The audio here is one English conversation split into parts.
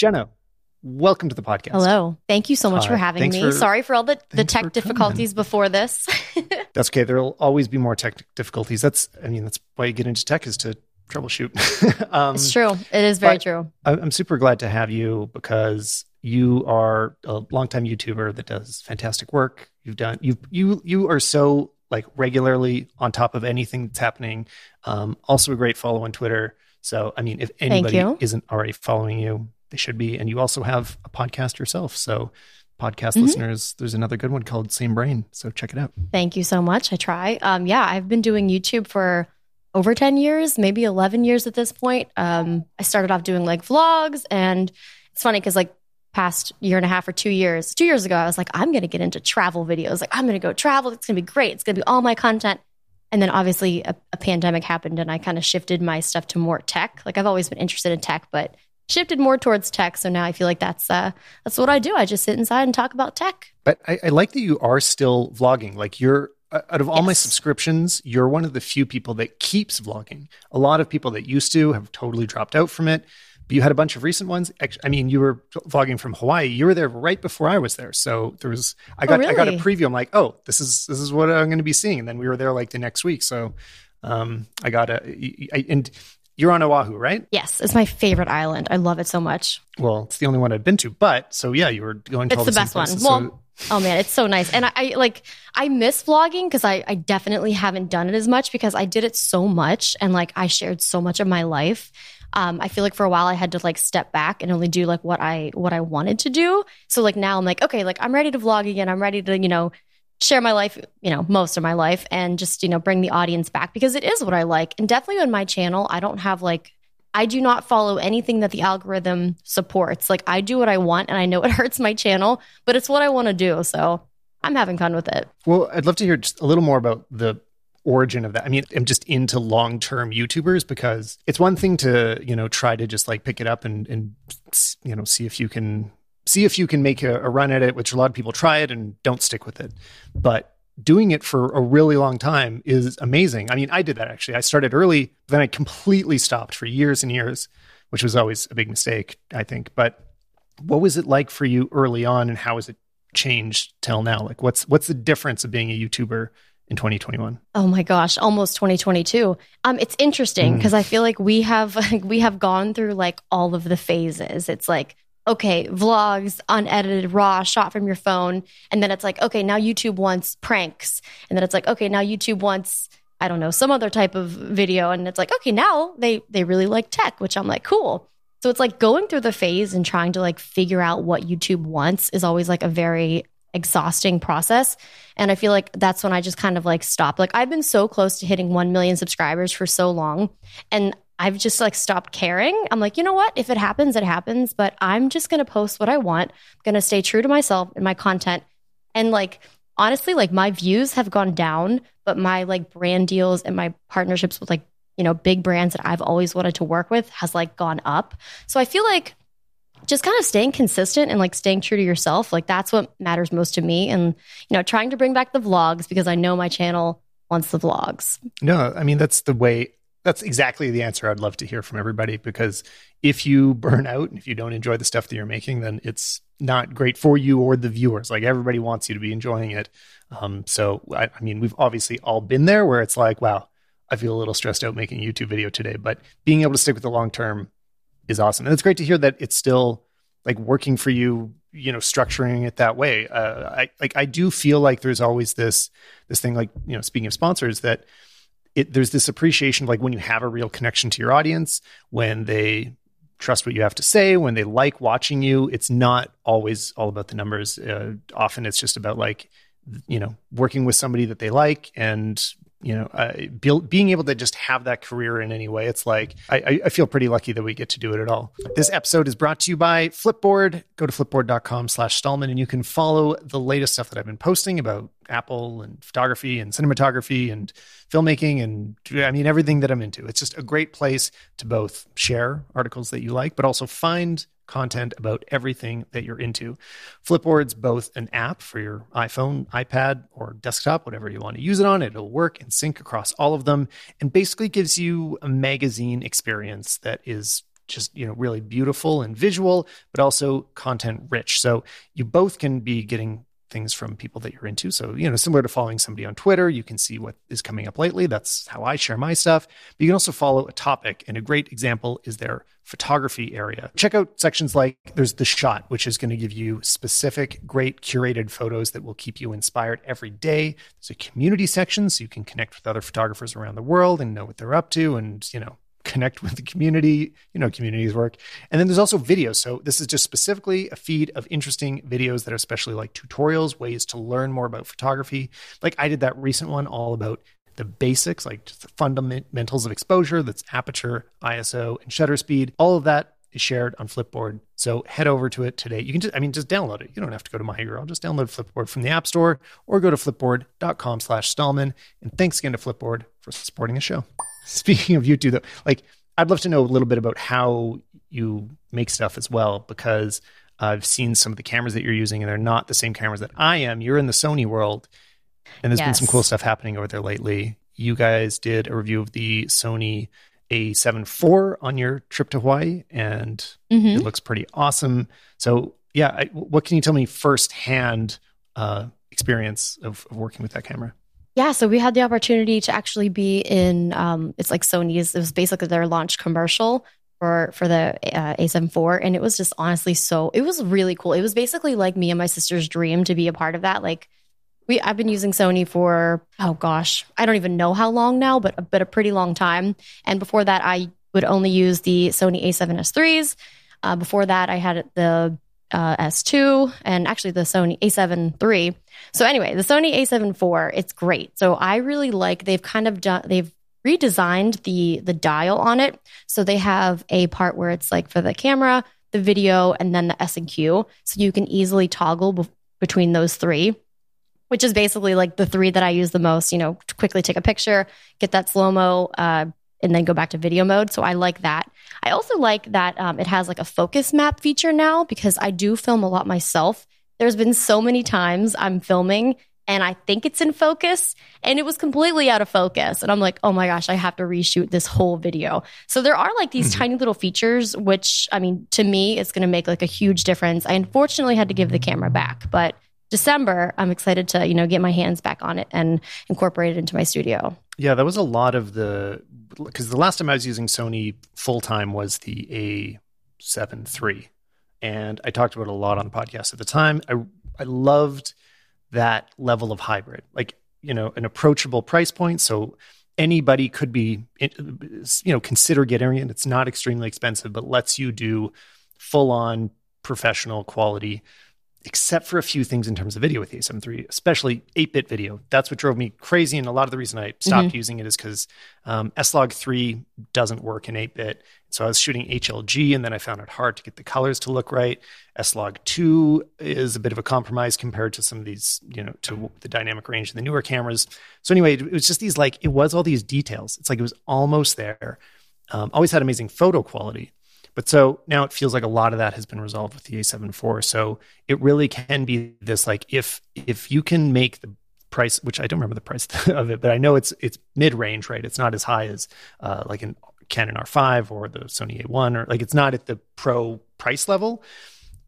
Jenna, welcome to the podcast. Hello. Thank you so much Hi. for having Thanks me. for- Sorry for all the, the tech coming. difficulties before this. That's okay. There'll always be more tech difficulties. That's, I mean, that's why you get into tech is to troubleshoot. um, it's true. It is very true. I- I'm super glad to have you because you are a longtime YouTuber that does fantastic work. You've done you you you are so like regularly on top of anything that's happening. Um, also a great follow on Twitter. So I mean, if anybody isn't already following you, they should be. And you also have a podcast yourself. So podcast Mhm. listeners, there's another good one called Same Brain. So check it out. Thank you so much. I try. Um, yeah, I've been doing YouTube for over 10 years, maybe 11 years at this point. Um, I started off doing like vlogs, and it's funny because like past year and a half or two years, two years ago, I was like, I'm going to get into travel videos. Like, I'm going to go travel. It's going to be great. It's going to be all my content. And then obviously a, a pandemic happened, and I kind of shifted my stuff to more tech. Like, I've always been interested in tech, but shifted more towards tech. So now I feel like that's uh, that's what I do. I just sit inside and talk about tech. But I, I like that you are still vlogging. Like you're uh, out of all my subscriptions, you're one of the few people that keeps vlogging. A lot of people that used to have totally dropped out from it. But you had a bunch of recent ones. I mean, you were vlogging from Hawaii. You were there right before I was there, so there was. I Oh, got I got a preview. I'm like, oh, this is this is what I'm going to be seeing. And then we were there like the next week. So um, I got a I, and you're on Oahu, right? Yes, it's my favorite island. I love it so much. Well, it's the only one I've been to. But so yeah, you were going to all It's the same best one. places. Well, So- Oh man, it's so nice. And I, I like I miss vlogging because I, I definitely haven't done it as much because I did it so much and like I shared so much of my life. Um, I feel like for a while I had to like step back and only do like what I what I wanted to do. So like now I'm like, okay, like I'm ready to vlog again. I'm ready to, you know, share my life, you know, most of my life and just, you know, bring the audience back because it is what I like. And definitely on my channel, I don't have like I do not follow anything that the algorithm supports. Like I do what I want and I know it hurts my channel, but it's what I want to do. So I'm having fun with it. Well, I'd love to hear just a little more about the origin of that. I mean, I'm just into long-term YouTubers because it's one thing to, you know, try to just like pick it up and and you know, see if you can see if you can make a, a run at it, which a lot of people try it and don't stick with it. But doing it for a really long time is amazing. I mean, I did that actually. I started early, then I completely stopped for years and years, which was always a big mistake, I think. But what was it like for you early on and how has it changed till now? Like what's what's the difference of being a YouTuber in 2021? Oh my gosh, almost 2022. Um, it's interesting Mm. because I feel like we have like, we have gone through like all of the phases. It's like okay, vlogs, unedited, raw, shot from your phone, and then it's like okay, now YouTube wants pranks, and then it's like okay, now YouTube wants I don't know some other type of video, and it's like okay, now they they really like tech, which I'm like cool. So it's like going through the phase and trying to like figure out what YouTube wants is always like a very exhausting process. And I feel like that's when I just kind of like stopped. Like I've been so close to hitting 1 million subscribers for so long and I've just like stopped caring. I'm like, you know what? If it happens, it happens, but I'm just going to post what I want. I'm going to stay true to myself and my content. And like honestly, like my views have gone down, but my like brand deals and my partnerships with like, you know, big brands that I've always wanted to work with has like gone up. So I feel like just kind of staying consistent and like staying true to yourself, like that's what matters most to me. And, you know, trying to bring back the vlogs because I know my channel wants the vlogs. No, I mean that's the way that's exactly the answer I'd love to hear from everybody because if you burn out and if you don't enjoy the stuff that you're making, then it's not great for you or the viewers. Like everybody wants you to be enjoying it. Um, so I, I mean, we've obviously all been there where it's like, wow, I feel a little stressed out making a YouTube video today, but being able to stick with the long term is awesome. And it's great to hear that it's still like working for you, you know, structuring it that way. Uh, I like, I do feel like there's always this, this thing like, you know, speaking of sponsors that it, there's this appreciation like when you have a real connection to your audience, when they trust what you have to say, when they like watching you, it's not always all about the numbers. Uh, often it's just about like, you know, working with somebody that they like and you know, uh, build, being able to just have that career in any way. It's like, I, I- I feel pretty lucky that we get to do it at all. This episode is brought to you by Flipboard. Go to flipboard.com slash Stallman and you can follow the latest stuff that I've been posting about Apple and photography and cinematography and filmmaking and I mean, everything that I'm into. It's just a great place to both share articles that you like, but also find content about everything that you're into. Flipboard's both an app for your iPhone, iPad, or desktop, whatever you want to use it on. It'll work and sync across all of them and basically gives you a magazine experience that is just you know really beautiful and visual but also content rich so you both can be getting things from people that you're into. So you know similar to following somebody on twitter you can see what is coming up lately. That's how i share my stuff. But you can also follow a topic and a great example is their photography area. Check out sections like there's the shot which is going to give you specific great curated photos that will keep you inspired every day. There's a community section so you can connect with other photographers around the world and know what they're up to and you know connect with the community. You know, communities work. And then there's also videos. So this is just specifically a feed of interesting videos that are especially like tutorials, ways to learn more about photography. Like I did that recent one all about the basics, like just the fundamentals of exposure, that's aperture, ISO, and shutter speed. All of that is shared on Flipboard. So head over to it today. You can just, I mean, just download it. You don't have to go to My Hero. Just download Flipboard from the App Store or go to flipboard.com slash Stallman. And thanks again to Flipboard for supporting the show. Speaking of YouTube, though, like I'd love to know a little bit about how you make stuff as well, because I've seen some of the cameras that you're using, and they're not the same cameras that I am. You're in the Sony world, and there's yes. been some cool stuff happening over there lately. You guys did a review of the Sony A7 IV on your trip to Hawaii, and mm-hmm. it looks pretty awesome. So, yeah, I, what can you tell me firsthand uh, experience of, of working with that camera? Yeah, so we had the opportunity to actually be in. Um, it's like Sony's. It was basically their launch commercial for for the uh, A7 IV, and it was just honestly so. It was really cool. It was basically like me and my sister's dream to be a part of that. Like we, I've been using Sony for oh gosh, I don't even know how long now, but but a pretty long time. And before that, I would only use the Sony A7S3s. Uh, before that, I had the uh, S2 and actually the Sony A7 III. So anyway, the Sony A7 IV, it's great. So I really like they've kind of done they've redesigned the the dial on it. So they have a part where it's like for the camera, the video, and then the S and Q. So you can easily toggle be- between those three, which is basically like the three that I use the most. You know, to quickly take a picture, get that slow mo, uh, and then go back to video mode. So I like that. I also like that um, it has like a focus map feature now because I do film a lot myself. There's been so many times I'm filming and I think it's in focus and it was completely out of focus. And I'm like, oh my gosh, I have to reshoot this whole video. So there are like these mm-hmm. tiny little features, which I mean, to me, it's going to make like a huge difference. I unfortunately had to give the camera back, but December, I'm excited to, you know, get my hands back on it and incorporate it into my studio. Yeah, that was a lot of the because the last time I was using Sony full time was the A7 III, and I talked about it a lot on the podcast at the time. I I loved that level of hybrid, like you know, an approachable price point, so anybody could be you know consider getting it. It's not extremely expensive, but lets you do full on professional quality except for a few things in terms of video with the A7 III, especially 8 bit video. That's what drove me crazy. And a lot of the reason I stopped mm-hmm. using it is because um, S-Log 3 doesn't work in 8 bit. So I was shooting HLG and then I found it hard to get the colors to look right. S-Log 2 is a bit of a compromise compared to some of these, you know, to the dynamic range of the newer cameras. So anyway, it was just these like, it was all these details. It's like it was almost there. Um, always had amazing photo quality but so now it feels like a lot of that has been resolved with the A7 IV. So it really can be this like if if you can make the price, which I don't remember the price of it, but I know it's it's mid range, right? It's not as high as uh, like an Canon R5 or the Sony A1 or like it's not at the pro price level.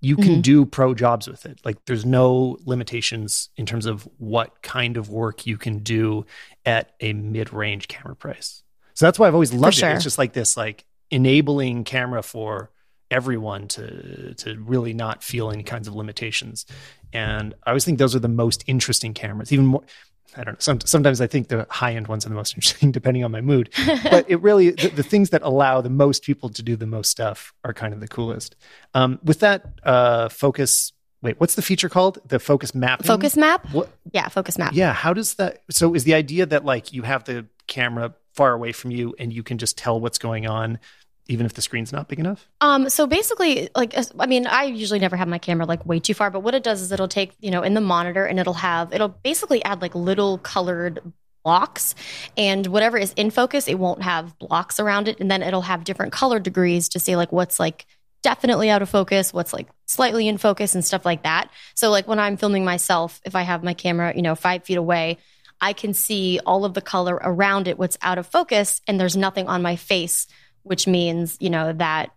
You can mm-hmm. do pro jobs with it. Like there's no limitations in terms of what kind of work you can do at a mid range camera price. So that's why I've always loved sure. it. It's just like this like enabling camera for everyone to to really not feel any kinds of limitations. And I always think those are the most interesting cameras. Even more, I don't know. Some, sometimes I think the high end ones are the most interesting, depending on my mood. but it really the, the, things that allow the most people to do the most stuff are kind of the coolest. Um, with that uh, focus. Wait, what's the feature called? The focus map. Focus map. What? Yeah, focus map. Yeah. How does that? So is the idea that like you have the camera far away from you and you can just tell what's going on even if the screen's not big enough? Um, so basically, like, I mean, I usually never have my camera like way too far, but what it does is it'll take, you know, in the monitor and it'll have, it'll basically add like little colored blocks and whatever is in focus, it won't have blocks around it. And then it'll have different color degrees to see like what's like definitely out of focus, what's like slightly in focus and stuff like that. So like when I'm filming myself, if I have my camera, you know, five feet away, I can see all of the color around it, what's out of focus, and there's nothing on my face which means, you know, that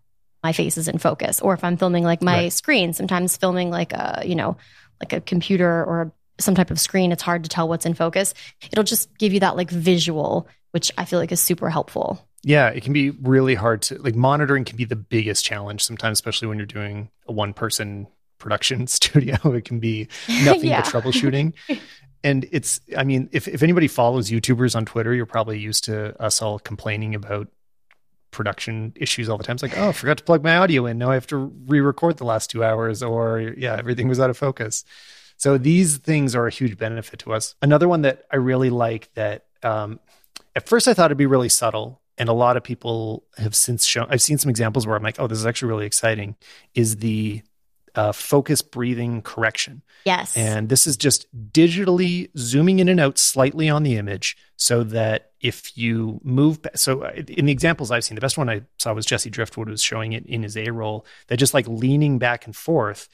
my face is in focus. Or if I'm filming like my Right. screen, sometimes filming like a, you know, like a computer or some type of screen, it's hard to tell what's in focus. It'll just give you that like visual, which I feel like is super helpful. Yeah, it can be really hard to like monitoring can be the biggest challenge sometimes, especially when you're doing a one person production studio. It can be nothing Yeah. but troubleshooting. and it's I mean, if, if anybody follows YouTubers on Twitter, you're probably used to us all complaining about production issues all the time. It's like, oh, I forgot to plug my audio in. Now I have to re-record the last two hours, or yeah, everything was out of focus. So these things are a huge benefit to us. Another one that I really like that um, at first I thought it'd be really subtle, and a lot of people have since shown. I've seen some examples where I'm like, oh, this is actually really exciting. Is the uh, focus breathing correction. Yes. And this is just digitally zooming in and out slightly on the image so that if you move, so uh, in the examples I've seen, the best one I saw was Jesse Driftwood was showing it in his A roll that just like leaning back and forth,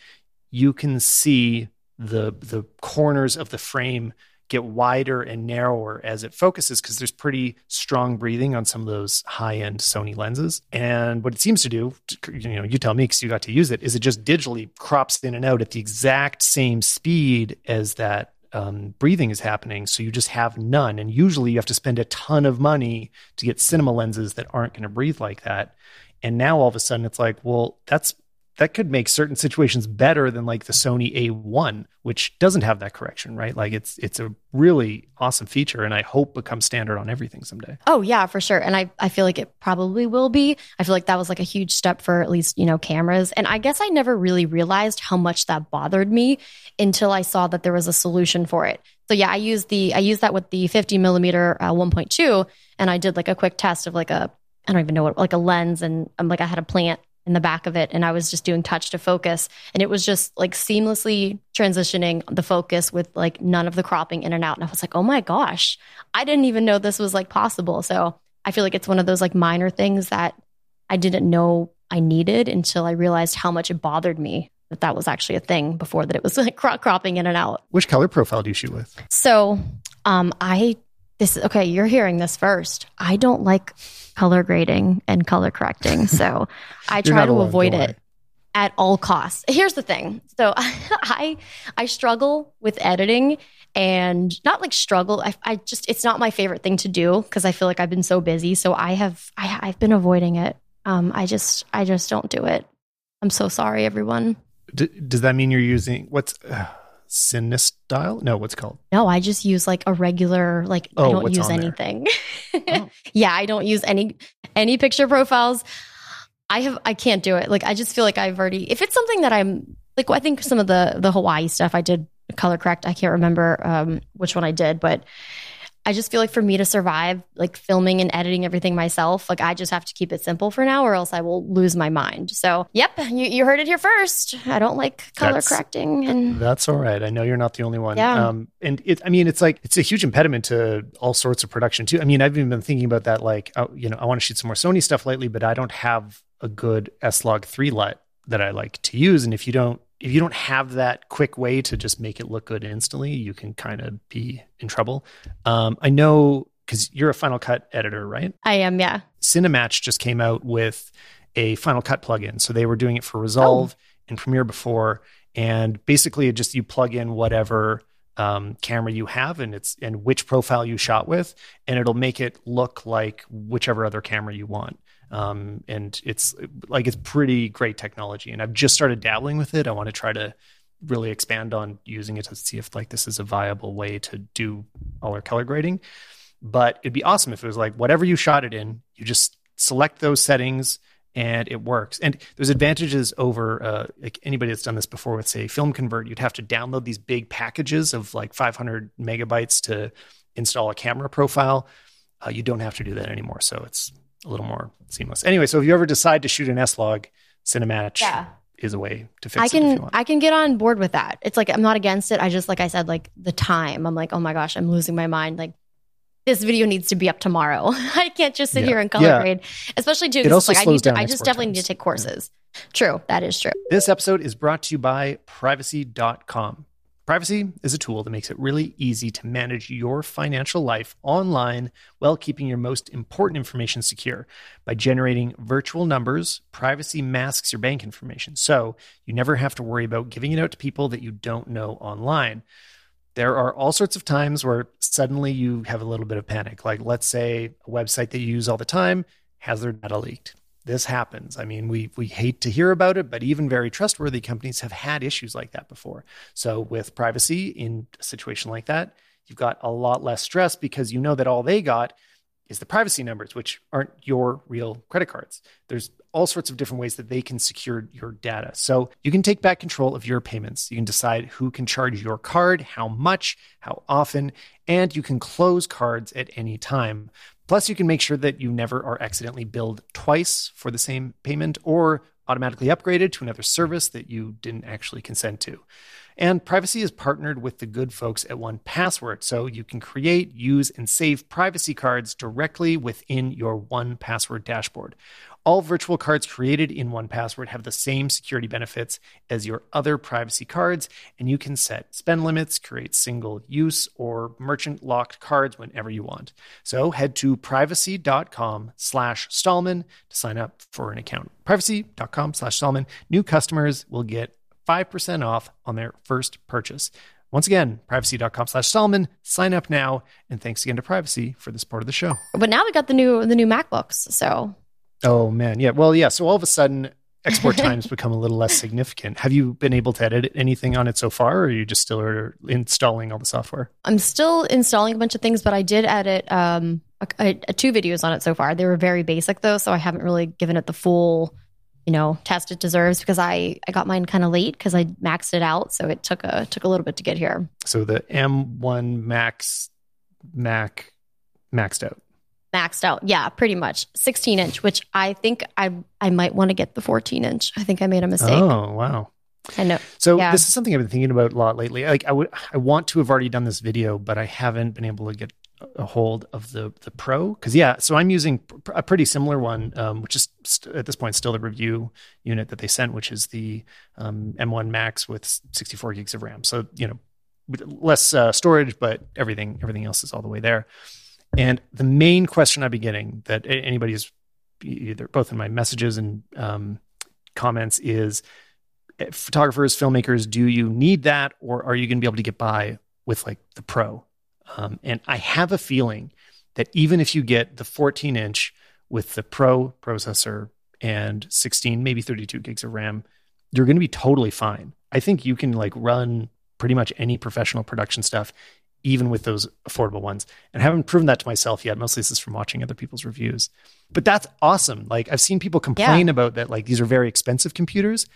you can see the the corners of the frame get wider and narrower as it focuses because there's pretty strong breathing on some of those high end Sony lenses. And what it seems to do, you know, you tell me because you got to use it, is it just digitally crops in and out at the exact same speed as that um, breathing is happening. So you just have none. And usually you have to spend a ton of money to get cinema lenses that aren't going to breathe like that. And now all of a sudden it's like, well, that's that could make certain situations better than like the Sony A1, which doesn't have that correction, right? Like it's it's a really awesome feature, and I hope becomes standard on everything someday. Oh yeah, for sure. And I, I feel like it probably will be. I feel like that was like a huge step for at least, you know, cameras. And I guess I never really realized how much that bothered me until I saw that there was a solution for it. So yeah, I used the I used that with the 50 millimeter uh, 1.2 and I did like a quick test of like a I don't even know what like a lens and I'm like I had a plant in the back of it and I was just doing touch to focus and it was just like seamlessly transitioning the focus with like none of the cropping in and out and I was like, "Oh my gosh, I didn't even know this was like possible." So, I feel like it's one of those like minor things that I didn't know I needed until I realized how much it bothered me that that was actually a thing before that it was like cro- cropping in and out. Which color profile do you shoot with? So, um, I this okay, you're hearing this first. I don't like color grading and color correcting, so I try to avoid it at all costs. Here's the thing. So I I struggle with editing and not like struggle. I, I just it's not my favorite thing to do because I feel like I've been so busy. So I have I, I've been avoiding it. Um, I just I just don't do it. I'm so sorry, everyone. D- does that mean you're using what's uh, Cinestyle? No, what's it called? No, I just use like a regular like I Oh, don't what's use anything. Oh. yeah, I don't use any any picture profiles. I have I can't do it. Like I just feel like I've already if it's something that I'm like I think some of the the Hawaii stuff I did color correct. I can't remember um which one I did, but I just feel like for me to survive like filming and editing everything myself, like I just have to keep it simple for now or else I will lose my mind. So, yep, you, you heard it here first. I don't like color That's- correcting and That's all right. I know you're not the only one. Yeah. Um, and it, I mean, it's like, it's a huge impediment to all sorts of production too. I mean, I've even been thinking about that. Like, oh, you know, I want to shoot some more Sony stuff lately, but I don't have a good S-Log 3 LUT that I like to use. And if you don't, if you don't have that quick way to just make it look good instantly, you can kind of be in trouble. Um, I know because you're a Final Cut editor, right? I am, yeah. Cinematch just came out with a Final Cut plugin. So they were doing it for Resolve and Premiere before, and basically it just you plug in whatever um, camera you have and it's and which profile you shot with, and it'll make it look like whichever other camera you want. Um, and it's like it's pretty great technology. And I've just started dabbling with it. I want to try to really expand on using it to see if like this is a viable way to do all our color grading. But it'd be awesome if it was like whatever you shot it in, you just select those settings and it works. And there's advantages over uh, like anybody that's done this before with say Film Convert. You'd have to download these big packages of like 500 megabytes to install a camera profile. Uh, you don't have to do that anymore, so it's a little more seamless. Anyway, so if you ever decide to shoot an S log, Cinematch Yeah. is a way to fix I it if you can want. I can get on board with that. It's like I'm not against it. I just like I said, like the time. I'm like, oh my gosh, I'm losing my mind. Like this video needs to be up tomorrow. I can't just sit Yeah. here and color Yeah. grade, especially too. It also like I slows to. down I just definitely times. need to take courses. True, that is true. This episode is brought to you by privacy.com. Privacy is a tool that makes it really easy to manage your financial life online while keeping your most important information secure. By generating virtual numbers, privacy masks your bank information, so you never have to worry about giving it out to people that you don't know online. There are all sorts of times where suddenly you have a little bit of panic. Like, let's say a website that you use all the time has their data leaked this happens. I mean, we we hate to hear about it, but even very trustworthy companies have had issues like that before. So with privacy in a situation like that, you've got a lot less stress because you know that all they got is the privacy numbers, which aren't your real credit cards. There's all sorts of different ways that they can secure your data. So you can take back control of your payments. You can decide who can charge your card, how much, how often, and you can close cards at any time. Plus, you can make sure that you never are accidentally billed twice for the same payment or automatically upgraded to another service that you didn't actually consent to. And Privacy is partnered with the good folks at 1Password, so you can create, use, and save privacy cards directly within your 1Password dashboard. All virtual cards created in 1Password have the same security benefits as your other privacy cards, and you can set spend limits, create single use or merchant locked cards whenever you want. So head to privacy.com slash Stallman to sign up for an account. Privacy.com slash Stallman. New customers will get 5% off on their first purchase. Once again, privacy.com slash Stallman. Sign up now. And thanks again to Privacy for the support of the show. But now we got the new the new MacBooks. So Oh man, yeah. Well, yeah. So all of a sudden, export times become a little less significant. Have you been able to edit anything on it so far, or are you just still are installing all the software? I'm still installing a bunch of things, but I did edit um, a, a, two videos on it so far. They were very basic though, so I haven't really given it the full, you know, test it deserves because I I got mine kind of late because I maxed it out, so it took a took a little bit to get here. So the M1 Max Mac maxed out maxed out. Yeah, pretty much 16 inch, which I think I I might want to get the 14 inch. I think I made a mistake. Oh wow. I know. So yeah. this is something I've been thinking about a lot lately. Like I would, I want to have already done this video, but I haven't been able to get a hold of the the Pro. Because yeah, so I'm using a pretty similar one, um, which is st- at this point still the review unit that they sent, which is the um, M1 Max with 64 gigs of RAM. So you know, less uh, storage, but everything everything else is all the way there. And the main question I've been getting that anybody's either both in my messages and um, comments is eh, photographers, filmmakers, do you need that or are you going to be able to get by with like the Pro? Um, and I have a feeling that even if you get the 14 inch with the Pro processor and 16, maybe 32 gigs of RAM, you're going to be totally fine. I think you can like run pretty much any professional production stuff even with those affordable ones. And I haven't proven that to myself yet. Mostly this is from watching other people's reviews. But that's awesome. Like I've seen people complain yeah. about that, like these are very expensive computers.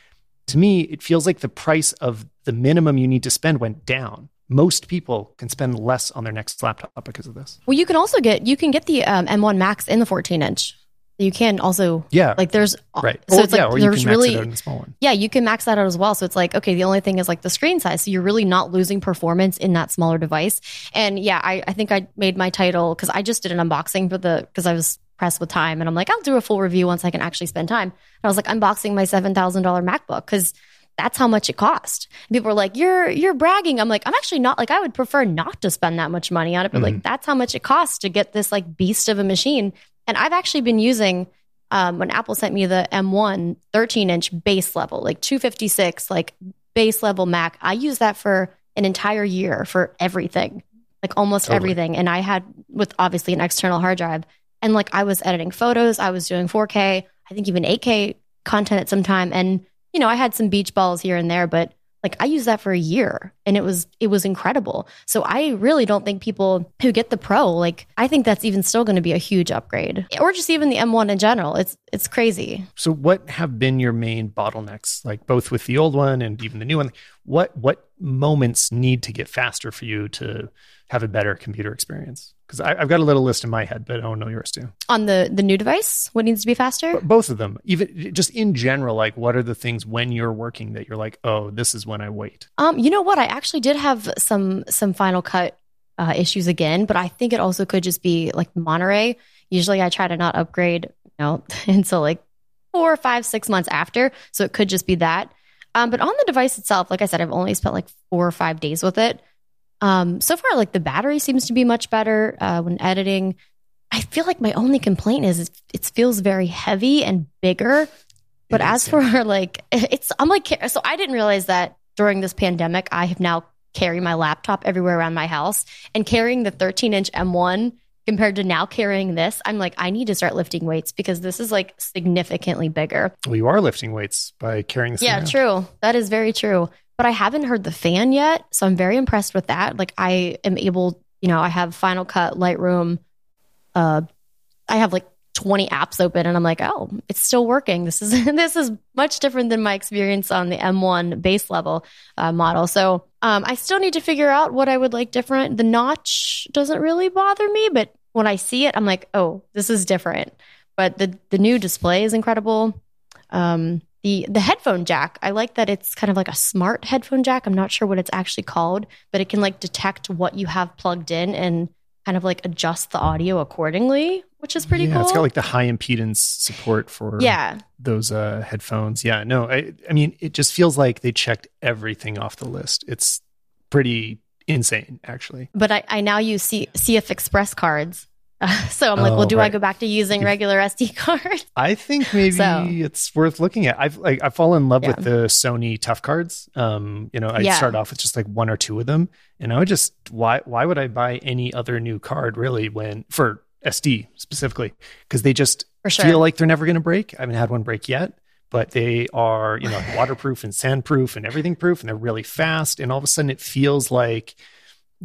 To me, it feels like the price of the minimum you need to spend went down. Most people can spend less on their next laptop because of this. Well, you can also get you can get the um, M1 Max in the 14 inch you can also yeah like there's right so or, it's like yeah, there's really max it out in small one. yeah you can max that out as well so it's like okay the only thing is like the screen size so you're really not losing performance in that smaller device and yeah i, I think i made my title because i just did an unboxing for the because i was pressed with time and i'm like i'll do a full review once i can actually spend time and i was like unboxing my $7000 macbook because that's how much it cost. And people are like, "You're you're bragging." I'm like, "I'm actually not. Like, I would prefer not to spend that much money on it, but mm-hmm. like, that's how much it costs to get this like beast of a machine." And I've actually been using um, when Apple sent me the M1 13 inch base level, like 256, like base level Mac. I use that for an entire year for everything, like almost totally. everything. And I had with obviously an external hard drive. And like I was editing photos, I was doing 4K, I think even 8K content at some time. And, you know, I had some beach balls here and there, but like I used that for a year and it was it was incredible. So I really don't think people who get the Pro like I think that's even still going to be a huge upgrade. Or just even the M1 in general. It's it's crazy. So what have been your main bottlenecks like both with the old one and even the new one? What what moments need to get faster for you to have a better computer experience? Because I've got a little list in my head, but I don't know yours too. On the the new device, what needs to be faster? Both of them, even just in general, like what are the things when you're working that you're like, oh, this is when I wait. Um, you know what? I actually did have some some Final Cut uh, issues again, but I think it also could just be like Monterey. Usually, I try to not upgrade, you know, until like four, five, six months after, so it could just be that. Um, but on the device itself, like I said, I've only spent like four or five days with it. Um, so far, like the battery seems to be much better uh, when editing. I feel like my only complaint is it feels very heavy and bigger. But It as for like, it's I'm like, so I didn't realize that during this pandemic, I have now carry my laptop everywhere around my house and carrying the 13 inch M1 compared to now carrying this. I'm like, I need to start lifting weights because this is like significantly bigger. Well, you are lifting weights by carrying this. Yeah, true. That is very true. But I haven't heard the fan yet. So I'm very impressed with that. Like I am able, you know, I have Final Cut, Lightroom. Uh, I have like 20 apps open and I'm like, oh, it's still working. This is this is much different than my experience on the M1 base level uh, model. So um, I still need to figure out what I would like different. The notch doesn't really bother me, but when I see it, I'm like, oh, this is different. But the the new display is incredible. Um, the the headphone jack, I like that it's kind of like a smart headphone jack. I'm not sure what it's actually called, but it can like detect what you have plugged in and kind of like adjust the audio accordingly, which is pretty yeah, cool. It's got like the high impedance support for yeah, those uh, headphones. Yeah, no, I, I mean, it just feels like they checked everything off the list. It's pretty insane, actually. but I, I now use C- CF Express cards. so I'm like, Oh, well, do I go back to using regular SD cards? I think maybe So- it's worth looking at. I've like I've fallen in love Yeah. with the Sony Tough Cards. Um, you know, I Yeah. start off with just like one or two of them, and I would just why why would I buy any other new card really when for SD specifically because they just sure. feel like they're never going to break. I haven't had one break yet, but they are you know waterproof and sandproof and everything proof, and they're really fast. And all of a sudden, it feels like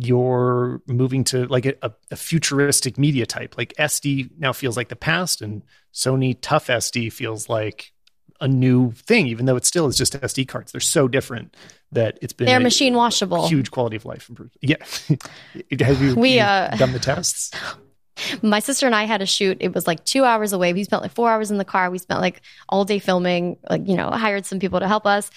you're moving to like a, a, futuristic media type. Like SD now feels like the past, and Sony Tough SD feels like a new thing, even though it still is just SD cards. They're so different that it's been They're a machine washable. huge quality of life improvement. Yeah, have you, We, uh, done the tests? My sister and I had a shoot. It was like two hours away. We spent like four hours in the car. We spent like all day filming, like, you know, hired some people to help us.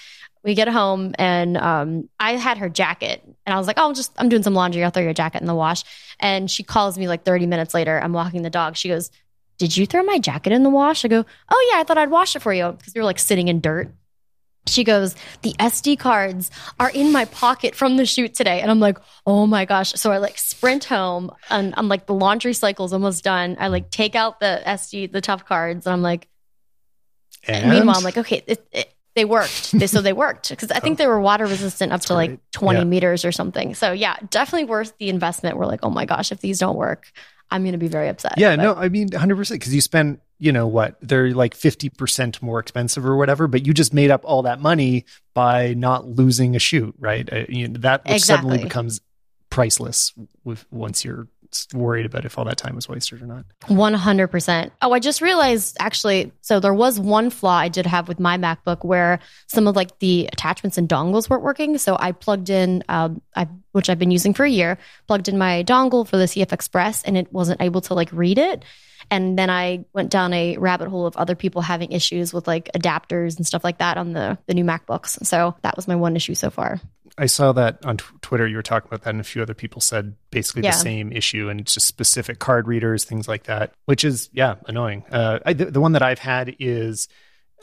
We get home and um, I had her jacket and I was like, oh, just, I'm doing some laundry. I'll throw your jacket in the wash. And she calls me like 30 minutes later. I'm walking the dog. She goes, did you throw my jacket in the wash? I go, oh, yeah, I thought I'd wash it for you because we were like sitting in dirt. She goes, the SD cards are in my pocket from the shoot today. And I'm like, oh my gosh. So I like sprint home and I'm like, the laundry cycle's almost done. I like take out the SD, the tough cards. And I'm like, And meanwhile, I'm like, okay, it, it, they worked. They, so they worked because I think they were water resistant up to like 20 Yeah. meters or something. So yeah, definitely worth the investment. We're like, oh my gosh, if these don't work, I'm going to be very upset. yeah, But- no, I mean, 100% because you spend, you know what, they're like 50% more expensive or whatever, but you just made up all that money by not losing a shoot, right? Uh, you know, that which suddenly becomes priceless with, once you're worried about if all that time was wasted or not. 100%. Oh, I just realized actually, so there was one flaw I did have with my MacBook where some of like the attachments and dongles weren't working. So I plugged in, um, I, which I've been using for a year, plugged in my dongle for the CF Express and it wasn't able to like read it. And then I went down a rabbit hole of other people having issues with like adapters and stuff like that on the, the new MacBooks. So that was my one issue so far. I saw that on tw- Twitter. You were talking about that, and a few other people said basically Yeah. the same issue, and just specific card readers, things like that, which is yeah, annoying. Uh, I, the, the one that I've had is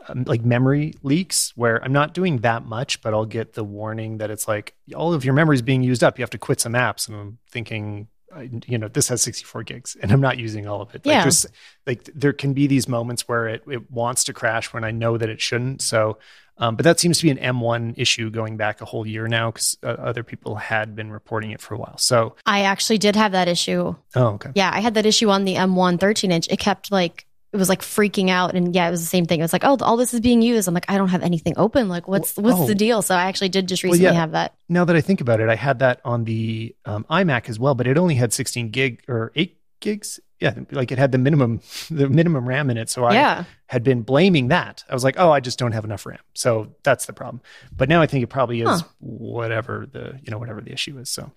um, like memory leaks, where I'm not doing that much, but I'll get the warning that it's like all of your memory is being used up. You have to quit some apps, and I'm thinking. I- You know, this has 64 gigs, and I'm not using all of it. Like, Yeah. there's like there can be these moments where it, it wants to crash when I know that it shouldn't. So, um, but that seems to be an M1 issue going back a whole year now because uh, other people had been reporting it for a while. So, I actually did have that issue oh, okay. Yeah, I had that issue on the M1 13 inch. It kept like, it was like freaking out. And yeah, it was the same thing. It was like, oh, all this is being used. I'm like, I don't have anything open. Like, what's what's oh. the deal? So I actually did just Well, recently yeah. have that. Now that I think about it, I had that on the um, iMac as well, but it only had 16 gig or eight gigs. Yeah, like it had the minimum the minimum RAM in it. So I yeah. had been blaming that. I was like, oh, I just don't have enough RAM. So that's the problem. But now I think it probably is Huh. whatever the you know whatever the issue is. So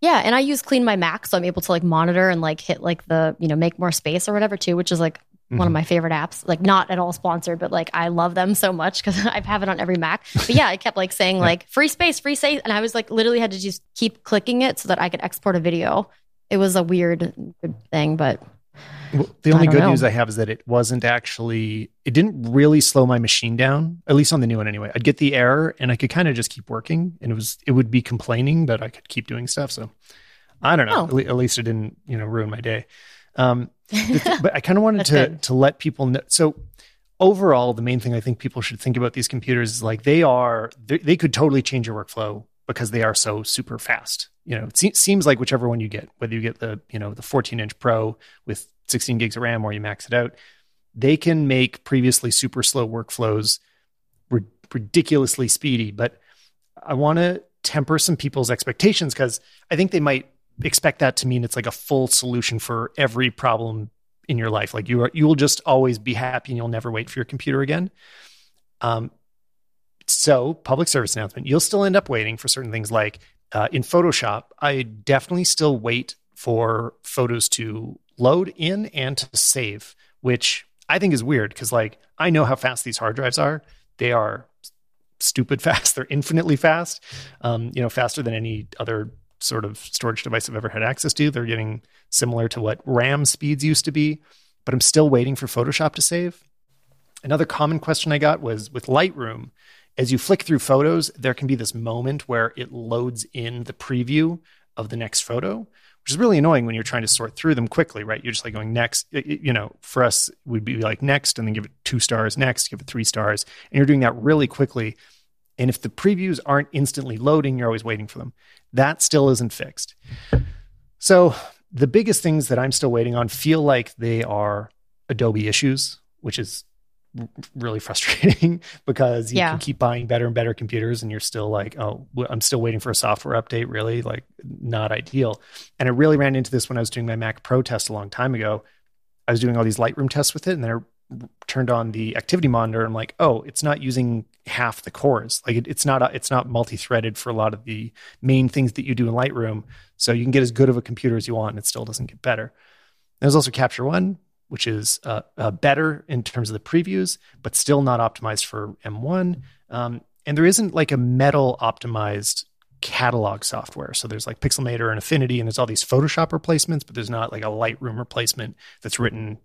Yeah. And I use Clean My Mac. So I'm able to like monitor and like hit like the, you know, make more space or whatever too, which is like one of Mhm. my favorite apps. Like not at all sponsored, but like I love them so much because I have it on every Mac. But yeah, I kept like saying like free space, free space. And I was like literally had to just keep clicking it so that I could export a video. It was a weird, thing, but Well, the only good know. news I have is that it wasn't actually, it didn't really slow my machine down, at least on the new one anyway. I'd get the error and I could kind of just keep working and it was, it would be complaining, but I could keep doing stuff. So I don't know. Oh. At, at least it didn't, you know, ruin my day. Um, th- but I kind of wanted to, good. to let people know. So overall, the main thing I think people should think about these computers is like they are, they, they could totally change your workflow because they are so super fast. You know, it se- seems like whichever one you get, whether you get the, you know, the 14 inch Pro with 16 gigs of RAM or you max it out, they can make previously super slow workflows ri- ridiculously speedy. But I want to temper some people's expectations because I think they might expect that to mean it's like a full solution for every problem in your life. Like you are, you will just always be happy and you'll never wait for your computer again. Um, so public service announcement, you'll still end up waiting for certain things like uh, in Photoshop, I definitely still wait for photos to load in and to save, which I think is weird because like I know how fast these hard drives are. They are stupid fast. They're infinitely fast. Um, you know, faster than any other sort of storage device I've ever had access to. They're getting similar to what RAM speeds used to be, but I'm still waiting for Photoshop to save. Another common question I got was with Lightroom, as you flick through photos, there can be this moment where it loads in the preview of the next photo, which is really annoying when you're trying to sort through them quickly, right? You're just like going next. You know, for us, we'd be like next and then give it two stars, next, give it three stars. And you're doing that really quickly. And if the previews aren't instantly loading, you're always waiting for them. That still isn't fixed. So the biggest things that I'm still waiting on feel like they are Adobe issues, which is really frustrating because you Yeah. can keep buying better and better computers and you're still like, oh, i'm still waiting for a software update. Really, like, not ideal. And I really ran into this when I was doing my Mac Pro test a long time ago. I was doing all these Lightroom tests with it, and then I turned on the activity monitor. and I'm like, oh, it's not using half the cores. Like, it, it's not uh, it's not multi-threaded for a lot of the main things that you do in Lightroom. So you can get as good of a computer as you want, and it still doesn't get better. There's also Capture One, which is uh, uh, better in terms of the previews, but still not optimized for M1. Um, and there isn't like a metal optimized catalog software. So there's like Pixelmator and Affinity, and there's all these Photoshop replacements, but there's not like a Lightroom replacement that's written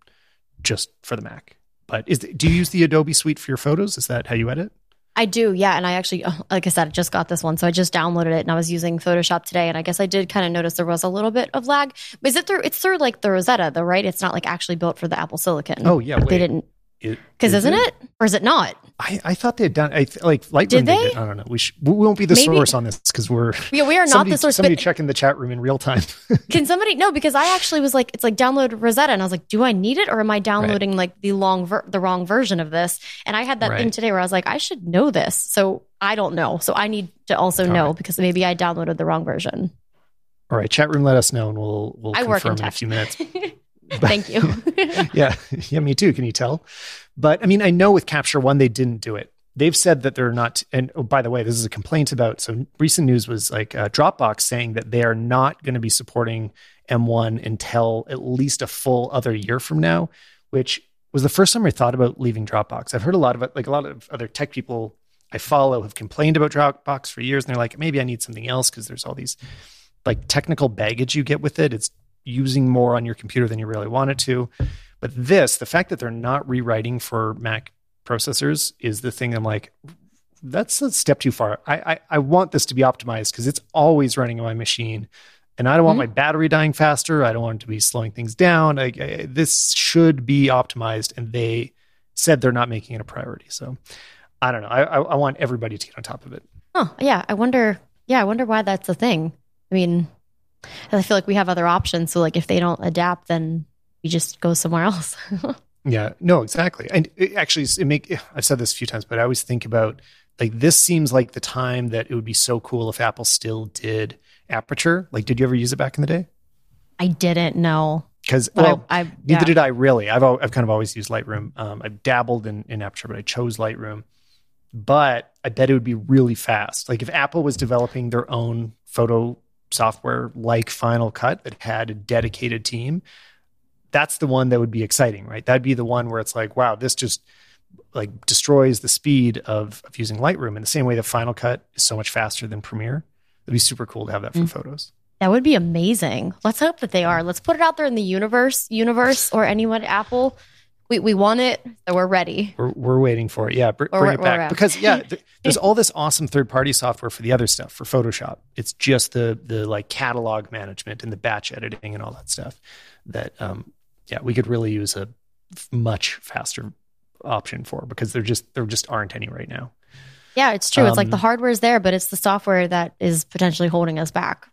just for the Mac. But is do you use the Adobe Suite for your photos? Is that how you edit? I do, yeah. And I actually, oh, like I said, I just got this one. So I just downloaded it and I was using Photoshop today. And I guess I did kind of notice there was a little bit of lag. But is it through, it's through like the Rosetta though, right? It's not like actually built for the Apple Silicon. Oh yeah, They didn't, because is isn't it? Or is it not? I, I thought they had done. I like Lightroom. Did they? Did. I don't know. We sh- we won't be the Maybe- source on this because we're Yeah, we are not somebody, the source. Somebody check in the chat room in real time. can somebody, no, because I actually was like, it's like download Rosetta. And I was like, do I need it? Or am I downloading like the long, ver- the wrong version of this? And I had that thing today where I was like, I should know this. So I don't know. So I need to also All know right. because maybe I downloaded the wrong version. All right, chat room. Let us know, and we'll we'll I confirm in in, a few minutes. Thank you. yeah, yeah, me too. Can you tell? But I mean, I know with Capture One they didn't do it. They've said that they're not. And oh, by the way, this is a complaint about. So recent news was like uh, Dropbox saying that they are not going to be supporting M1 until at least a full other year from now, which was the first time I thought about leaving Dropbox. I've heard a lot of it, like a lot of other tech people I follow have complained about Dropbox for years, and they're like, maybe I need something else because there's all these like technical baggage you get with it. It's using more on your computer than you really want it to. But this, the fact that they're not rewriting for Mac processors is the thing I'm like, that's a step too far. I I, I want this to be optimized because it's always running on my machine. And I don't want Mhm. my battery dying faster. I don't want it to be slowing things down. Like I, this should be optimized, and they said they're not making it a priority. So I don't know. I, I, I want everybody to get on top of it. Oh, yeah. I wonder. Yeah, I wonder why that's a thing. I mean, I feel like we have other options. So, like, if they don't adapt, then we just go somewhere else. Yeah, no, exactly. And it actually, it make I've said this a few times, but I always think about like this seems like the time that it would be so cool if Apple still did Aperture. Like, did you ever use it back in the day? I didn't know. Because well, I, I neither yeah. did I really. I've I've kind of always used Lightroom. Um, I've dabbled in, in Aperture, but I chose Lightroom. But I bet it would be really fast. Like if Apple was developing their own photo software like Final Cut that had a dedicated team, that's the one that would be exciting, right? That'd be the one where it's like, wow, this just like destroys the speed of, of using Lightroom in the same way that Final Cut is so much faster than Premiere. It'd be super cool to have that for Mm. photos. That would be amazing. Let's hope that they are. Let's put it out there in the universe, universe, or anyone at Apple. We, we want it, so we're ready. We're, we're waiting for it. Yeah, br- bring it back because yeah, th- there's all this awesome third party software for the other stuff for Photoshop. It's just the the like catalog management and the batch editing and all that stuff that um yeah we could really use a much faster option for because there just there just aren't any right now. Yeah, it's true. it's like Um, the hardware is there, but it's the software that is potentially holding us back.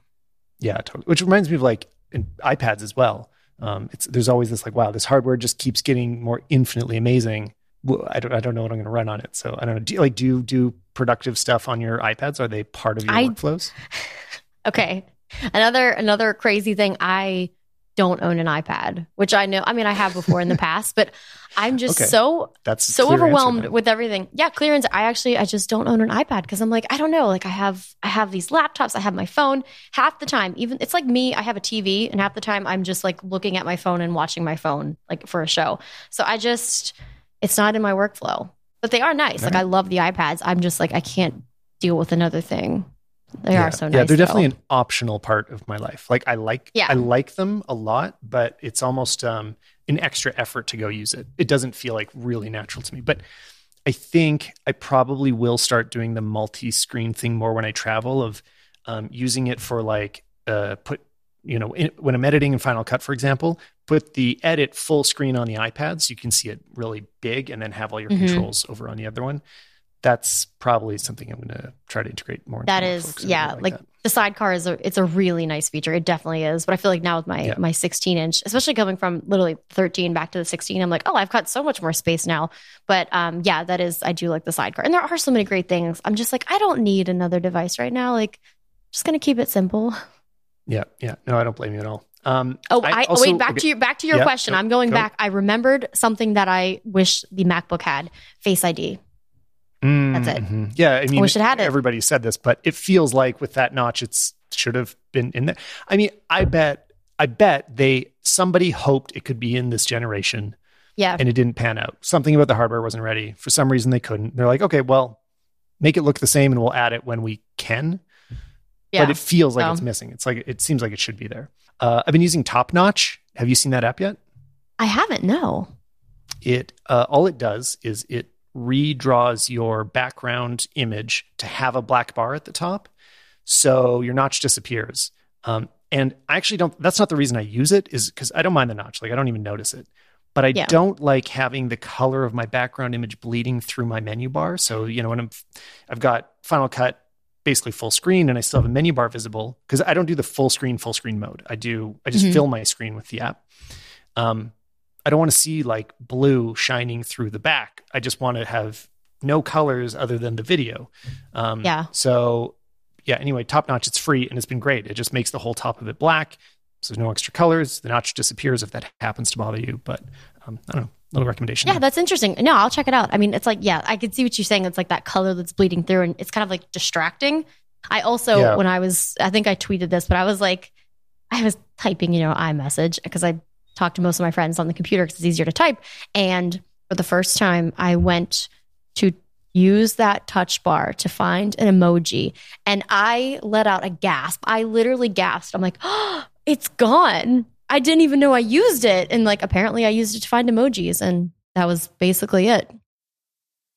Yeah, totally. Which reminds me of like in iPads as well. Um, it's there's always this like, wow, this hardware just keeps getting more infinitely amazing. Well, I don't I don't know what I'm going to run on it, so I don't know. Do you, like do you do productive stuff on your iPads? Are they part of your I- workflows? Okay. Another another crazy thing. I don't own an iPad, which I know. I mean, I have before in the past, but I'm just Okay. so That's so overwhelmed with everything. Yeah, clearance. I actually I just don't own an iPad because I'm like I don't know. Like I have I have these laptops. I have my phone. Half the time, even it's like me. I have a TV, and half the time I'm just like looking at my phone and watching my phone like for a show. So I just it's not in my workflow. But they are nice. Like Right. I love the iPads. I'm just like I can't deal with another thing. They yeah. are so nice. Yeah, they're though. definitely an optional part of my life. Like I like Yeah. I like them a lot, but it's almost um an extra effort to go use it. It doesn't feel like really natural to me. But I think I probably will start doing the multi-screen thing more when I travel of um, using it for like uh, put you know in, when I'm editing in Final Cut, for example, put the edit full screen on the iPad so you can see it really big, and then have all your Mhm. controls over on the other one. That's probably something I'm going to try to integrate more. into That is, I yeah, like that. the sidecar is a it's a really nice feature. It definitely is. But I feel like now with my Yeah. my 16 inch, especially coming from literally 13 back to the 16, I'm like, oh, I've got so much more space now. But um, yeah, that is I do like the sidecar, and there are so many great things. I'm just like, I don't need another device right now. Like, just gonna keep it simple. Yeah, yeah. No, I don't blame you at all. Um, Oh, I, also- wait. Back okay, to your back to your Yeah, question. go- I'm going go. back. I remembered something that I wish the MacBook had: Face ID. That's it. mhm. Yeah, I mean, wish it had it. everybody said this, but it feels like with that notch, it's should have been in there. I mean, I bet, I bet they somebody hoped it could be in this generation, Yeah, and it didn't pan out. Something about the hardware wasn't ready. For some reason, they couldn't. They're like, okay, well, make it look the same, and we'll add it when we can. yeah. But it feels like it's missing. It's like it seems like it should be there. Uh, I've been using Top Notch. Have you seen that app yet? I haven't. No. it uh, all it does is it redraws your background image to have a black bar at the top so your notch disappears. Um, and i actually don't that's not the reason i use it is because i don't mind the notch like i don't even notice it. But i Yeah. don't like having the color of my background image bleeding through my menu bar. So you know when i'm i've got final cut basically full screen and i still have a menu bar visible because i don't do the full screen full screen mode. I do i just Mhm. fill my screen with the app. Um, I don't want to see like blue shining through the back. I just want to have no colors other than the video. Um, Yeah. So, yeah, anyway, Top Notch, it's free and it's been great. It just makes the whole top of it black. So there's no extra colors. The notch disappears if that happens to bother you. But um, I don't know, little recommendation. Yeah, there. that's interesting. No, I'll check it out. I mean, it's like, yeah, I can see what you're saying. It's like that color that's bleeding through and it's kind of like distracting. I also, Yeah. when I was, I think I tweeted this, but I was like, I was typing, you know, iMessage because I talk to most of my friends on the computer because it's easier to type. And for the first time, I went to use that touch bar to find an emoji and I let out a gasp. I literally gasped. I'm like, oh, it's gone. I didn't even know I used it. And like, apparently I used it to find emojis and that was basically it.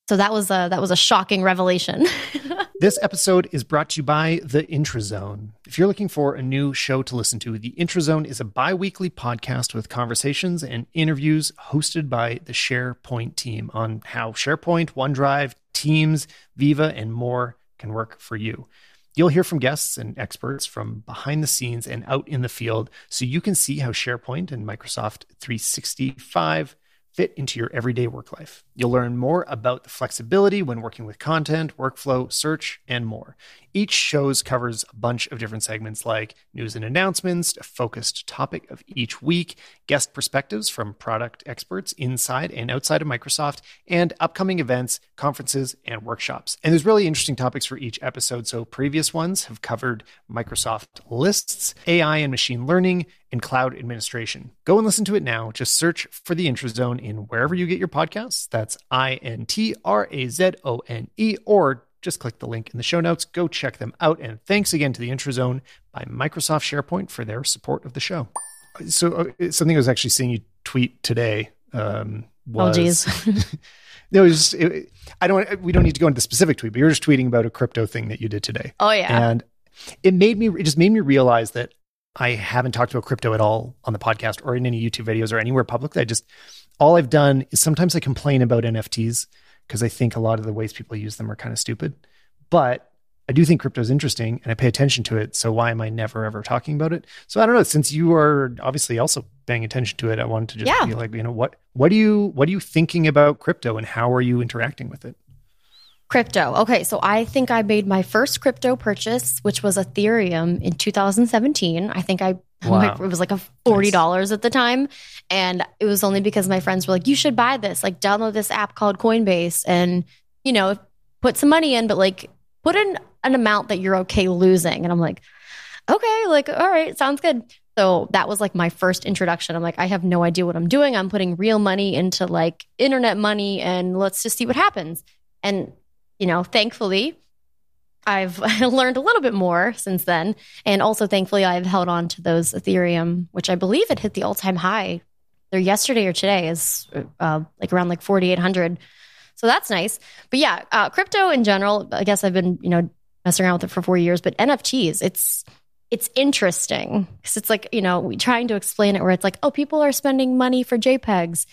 So that was a, that was a shocking revelation. This episode is brought to you by The Intrazone. If you're looking for a new show to listen to, The Intrazone is a bi weekly podcast with conversations and interviews hosted by the SharePoint team on how SharePoint, OneDrive, Teams, Viva, and more can work for you. You'll hear from guests and experts from behind the scenes and out in the field so you can see how SharePoint and Microsoft 365 fit into your everyday work life. You'll learn more about the flexibility when working with content, workflow, search, and more. Each shows covers a bunch of different segments like news and announcements, a focused topic of each week, guest perspectives from product experts inside and outside of Microsoft, and upcoming events, conferences, and workshops. And there's really interesting topics for each episode. So previous ones have covered Microsoft lists, AI and machine learning, and cloud administration. Go and listen to it now. Just search for the Intrazone in wherever you get your podcasts. That's I N T R A Z O N E, or just click the link in the show notes. Go check them out. And thanks again to the Intrazone by Microsoft SharePoint for their support of the show. So uh, something I was actually seeing you tweet today um, Oh, was geez. no, it was just, it, I don't. We don't need to go into the specific tweet, but you were just tweeting about a crypto thing that you did today, oh yeah. and it made me. It just made me realize that I haven't talked about crypto at all on the podcast or in any YouTube videos or anywhere publicly. I just all I've done is sometimes I complain about NFTs because I think a lot of the ways people use them are kind of stupid, but I do think crypto is interesting and I pay attention to it. So why am I never ever talking about it? So I don't know. Since you are obviously also paying attention to it, I wanted to just Yeah. be like, you know, what what do you what are you thinking about crypto and how are you interacting with it? Crypto. Okay, so I think I made my first crypto purchase, which was Ethereum in 2017. I think I Wow. it was like a forty dollars at the time, and it was only because my friends were like, "You should buy this. Like, download this app called Coinbase, and you know, put some money in, but like, put in an amount that you're okay losing." And I'm like, "Okay, like, all right, sounds good." So that was like my first introduction. I'm like, I have no idea what I'm doing. I'm putting real money into like internet money, and let's just see what happens. And you know, thankfully, I've learned a little bit more since then. And also, thankfully, I've held on to those Ethereum, which I believe it hit the all time high. They're yesterday or today is uh, like around like 4,800. So that's nice. But yeah, uh, crypto in general, I guess I've been, you know, messing around with it for four years, but NFTs, it's, it's interesting because it's like, you know, we trying to explain it where it's like, oh, people are spending money for JPEGs.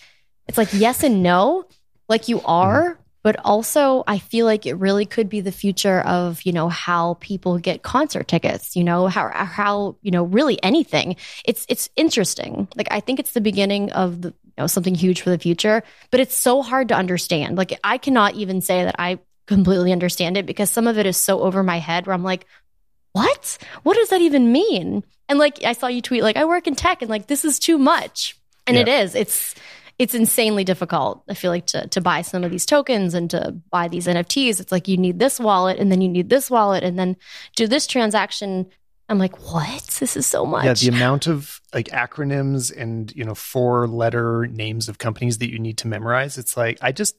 It's like, yes and no, like you are, but also I feel like it really could be the future of, you know, how people get concert tickets, you know, how, how, you know, really anything. It's, it's interesting. Like, I think it's the beginning of the, you know, something huge for the future, but it's so hard to understand. Like, I cannot even say that I completely understand it because some of it is so over my head where I'm like, what? What does that even mean? And like I saw you tweet like I work in tech and like this is too much. And it is. It's it's insanely difficult. I feel like to to buy some of these tokens and to buy these NFTs. It's like you need this wallet and then you need this wallet and then do this transaction. I'm like, what? This is so much. Yeah, the amount of like acronyms and you know four letter names of companies that you need to memorize. It's like I just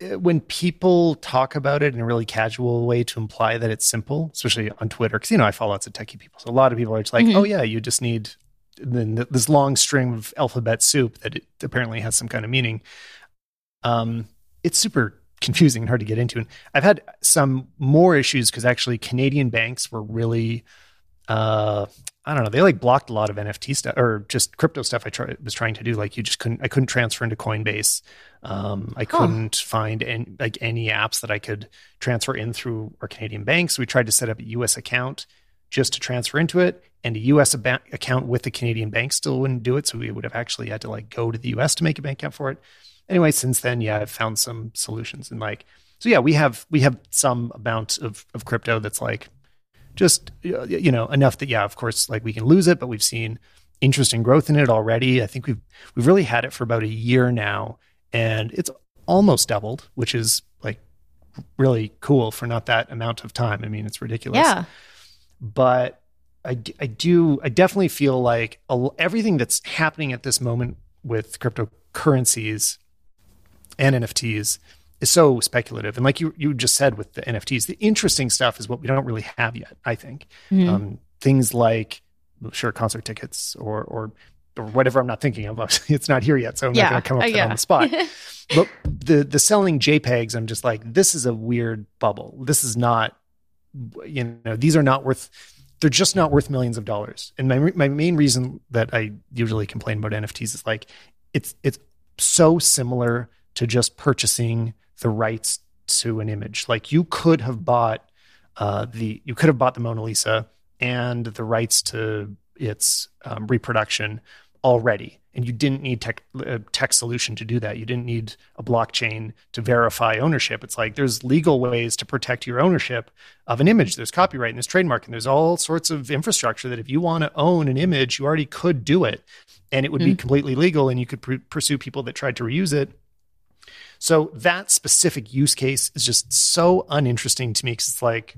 eh, when people talk about it in a really casual way to imply that it's simple, especially on Twitter, because you know I follow lots of techie people, so a lot of people are just like, Mhm. "Oh yeah, you just need then this long string of alphabet soup that it apparently has some kind of meaning." Um, it's super confusing and hard to get into, and I've had some more issues because actually Canadian banks were really uh I don't know. They like blocked a lot of NFT stuff or just crypto stuff. I try, was trying to do like you just couldn't. I couldn't transfer into Coinbase. Um, I Huh. couldn't find any, like any apps that I could transfer in through our Canadian banks. We tried to set up a U.S. account just to transfer into it, and a U.S. Ba- account with the Canadian bank still wouldn't do it. So we would have actually had to like go to the U.S. to make a bank account for it. Anyway, since then, yeah, I've found some solutions and like so. Yeah, we have we have some amount of of crypto that's like just you know enough that yeah of course like we can lose it but we've seen interesting growth in it already i think we've we've really had it for about a year now and it's almost doubled which is like really cool for not that amount of time i mean it's ridiculous yeah. But I, I do I definitely feel like everything that's happening at this moment with cryptocurrencies and NFTs is so speculative. And like you you just said with the NFTs, the interesting stuff is what we don't really have yet. I think Mhm. um, things like sure concert tickets or or or whatever I'm not thinking of. It's not here yet, so I'm Yeah. not going to come up Uh, with it yeah. on the spot but the the selling JPEGs, I'm just like, this is a weird bubble. This is not, you know, these are not worth. They're just not worth millions of dollars. And my my main reason that I usually complain about NFTs is like, it's it's so similar to just purchasing the rights to an image. Like you could have bought uh, the you could have bought the Mona Lisa and the rights to its um, reproduction already and you didn't need tech a tech solution to do that. You didn't need a blockchain to verify ownership. It's like there's legal ways to protect your ownership of an image. There's copyright and there's trademark and there's all sorts of infrastructure that if you want to own an image you already could do it. And it would be mm-hmm. completely legal and you could pr- pursue people that tried to reuse it. So that specific use case is just so uninteresting to me because it's like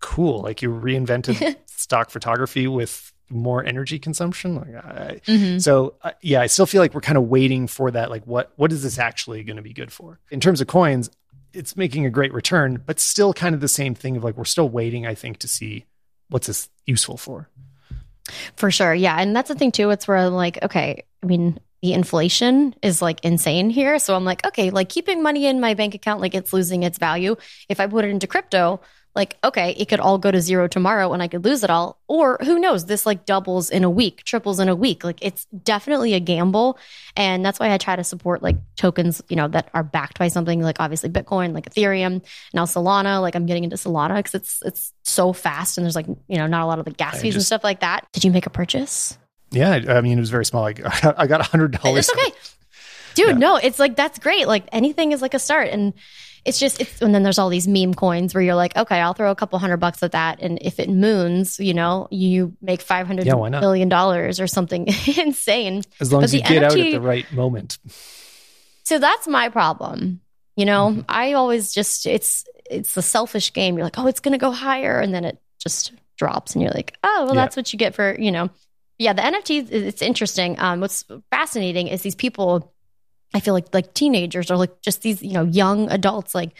cool like you reinvented stock photography with more energy consumption like I, Mhm. so uh, yeah, I still feel like we're kind of waiting for that. Like, what what is this actually going to be good for? In terms of coins, it's making a great return, but still kind of the same thing of like we're still waiting, I think, to see what's this useful for. For sure. Yeah. And that's the thing too. It's where I'm like, okay, I mean, the inflation is like insane here. So I'm like, okay, like keeping money in my bank account, like it's losing its value. If I put it into crypto, like, okay, it could all go to zero tomorrow and I could lose it all. Or who knows, this like doubles in a week, triples in a week. Like it's definitely a gamble. And that's why I try to support like tokens, you know, that are backed by something like obviously Bitcoin, like Ethereum, now Solana. Like I'm getting into Solana because it's it's so fast and there's like, you know, not a lot of the gas fees just, and stuff like that. Did you make a purchase? Yeah, I mean it was very small. I got, I got a hundred dollars. It's okay. Dude, yeah. no, it's like that's great. Like anything is like a start. And it's just it's and then there's all these meme coins where you're like, okay, I'll throw a couple hundred bucks at that, and if it moons, you know, you make five hundred yeah, million dollars or something insane. As long but as you get out at the right moment. So that's my problem. You know, mm-hmm. I always just it's it's a selfish game. You're like, oh, it's gonna go higher, and then it just drops, and you're like, oh, well, yeah. that's what you get for you know. Yeah, the NFTs. it's interesting. Um, what's fascinating is these people I feel like like teenagers or like just these, you know, young adults like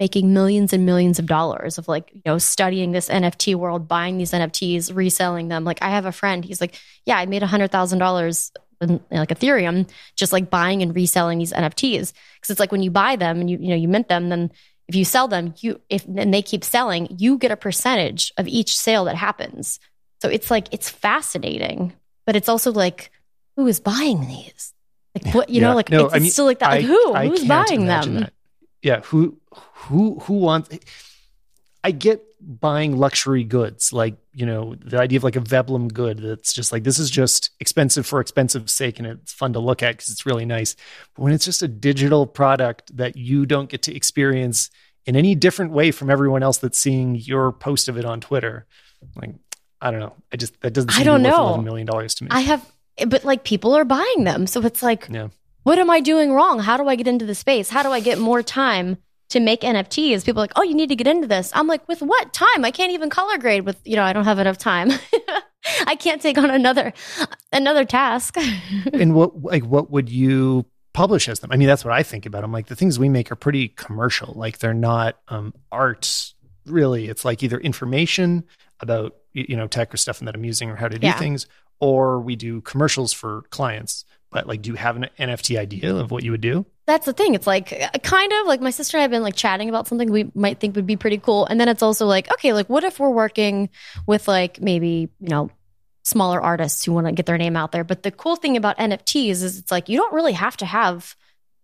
making millions and millions of dollars of like, you know, studying this NFT world, buying these NFTs, reselling them. Like I have a friend, he's like, yeah, I made a hundred thousand dollars in like Ethereum, just like buying and reselling these NFTs. Cause it's like when you buy them and you, you know, you mint them, then if you sell them, you, if, and they keep selling, you get a percentage of each sale that happens. So it's like, it's fascinating, but it's also like, who is buying these? Like what you yeah. know, like no, it's, I mean, still like that. Like who? I Who's buying them? That. Yeah, who who who wants I get buying luxury goods, like, you know, the idea of like a Veblen good that's just like this is just expensive for expensive sake and it's fun to look at because it's really nice. But when it's just a digital product that you don't get to experience in any different way from everyone else that's seeing your post of it on Twitter, like I don't know. I just that doesn't seem I don't know. eleven million dollars to me. I have but like people are buying them. So it's like, yeah. what am I doing wrong? How do I get into the space? How do I get more time to make NFTs? People are like, oh, you need to get into this. I'm like, with what time? I can't even color grade with, you know, I don't have enough time. I can't take on another another task. and what like what would you publish as them? I mean, that's what I think about them. Like the things we make are pretty commercial. Like they're not um, art really. It's like either information about you know tech or stuff that I'm using or how to do yeah. things, or we do commercials for clients. But like, do you have an NFT idea of what you would do? That's the thing. It's like uh, kind of like my sister and I have been like chatting about something we might think would be pretty cool. And then it's also like, okay, like what if we're working with like maybe, you know, smaller artists who want to get their name out there. But the cool thing about NFTs is it's like you don't really have to have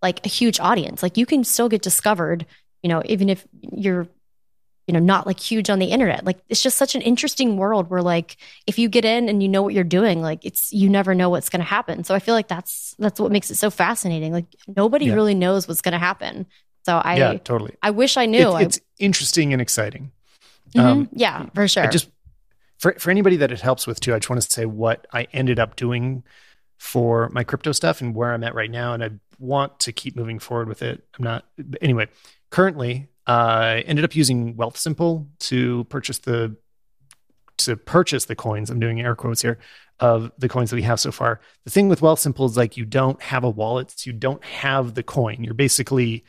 like a huge audience. Like you can still get discovered, you know, even if you're you know, not like huge on the internet. Like it's just such an interesting world where like if you get in and you know what you're doing, like it's you never know what's going to happen. So I feel like that's that's what makes it so fascinating. Like nobody yeah. really knows what's going to happen. So I yeah, totally. I wish I knew. It's, interesting and exciting. Mm-hmm. Um, yeah, for sure. I just for for anybody that it helps with too, I just want to say what I ended up doing for my crypto stuff and where I'm at right now, and I want to keep moving forward with it. I'm not anyway. Currently, I ended up using Wealthsimple to purchase the to purchase the coins. I'm doing air quotes here of the coins that we have so far. The thing with Wealthsimple is like you don't have a wallet, so you don't have the coin. You're basically,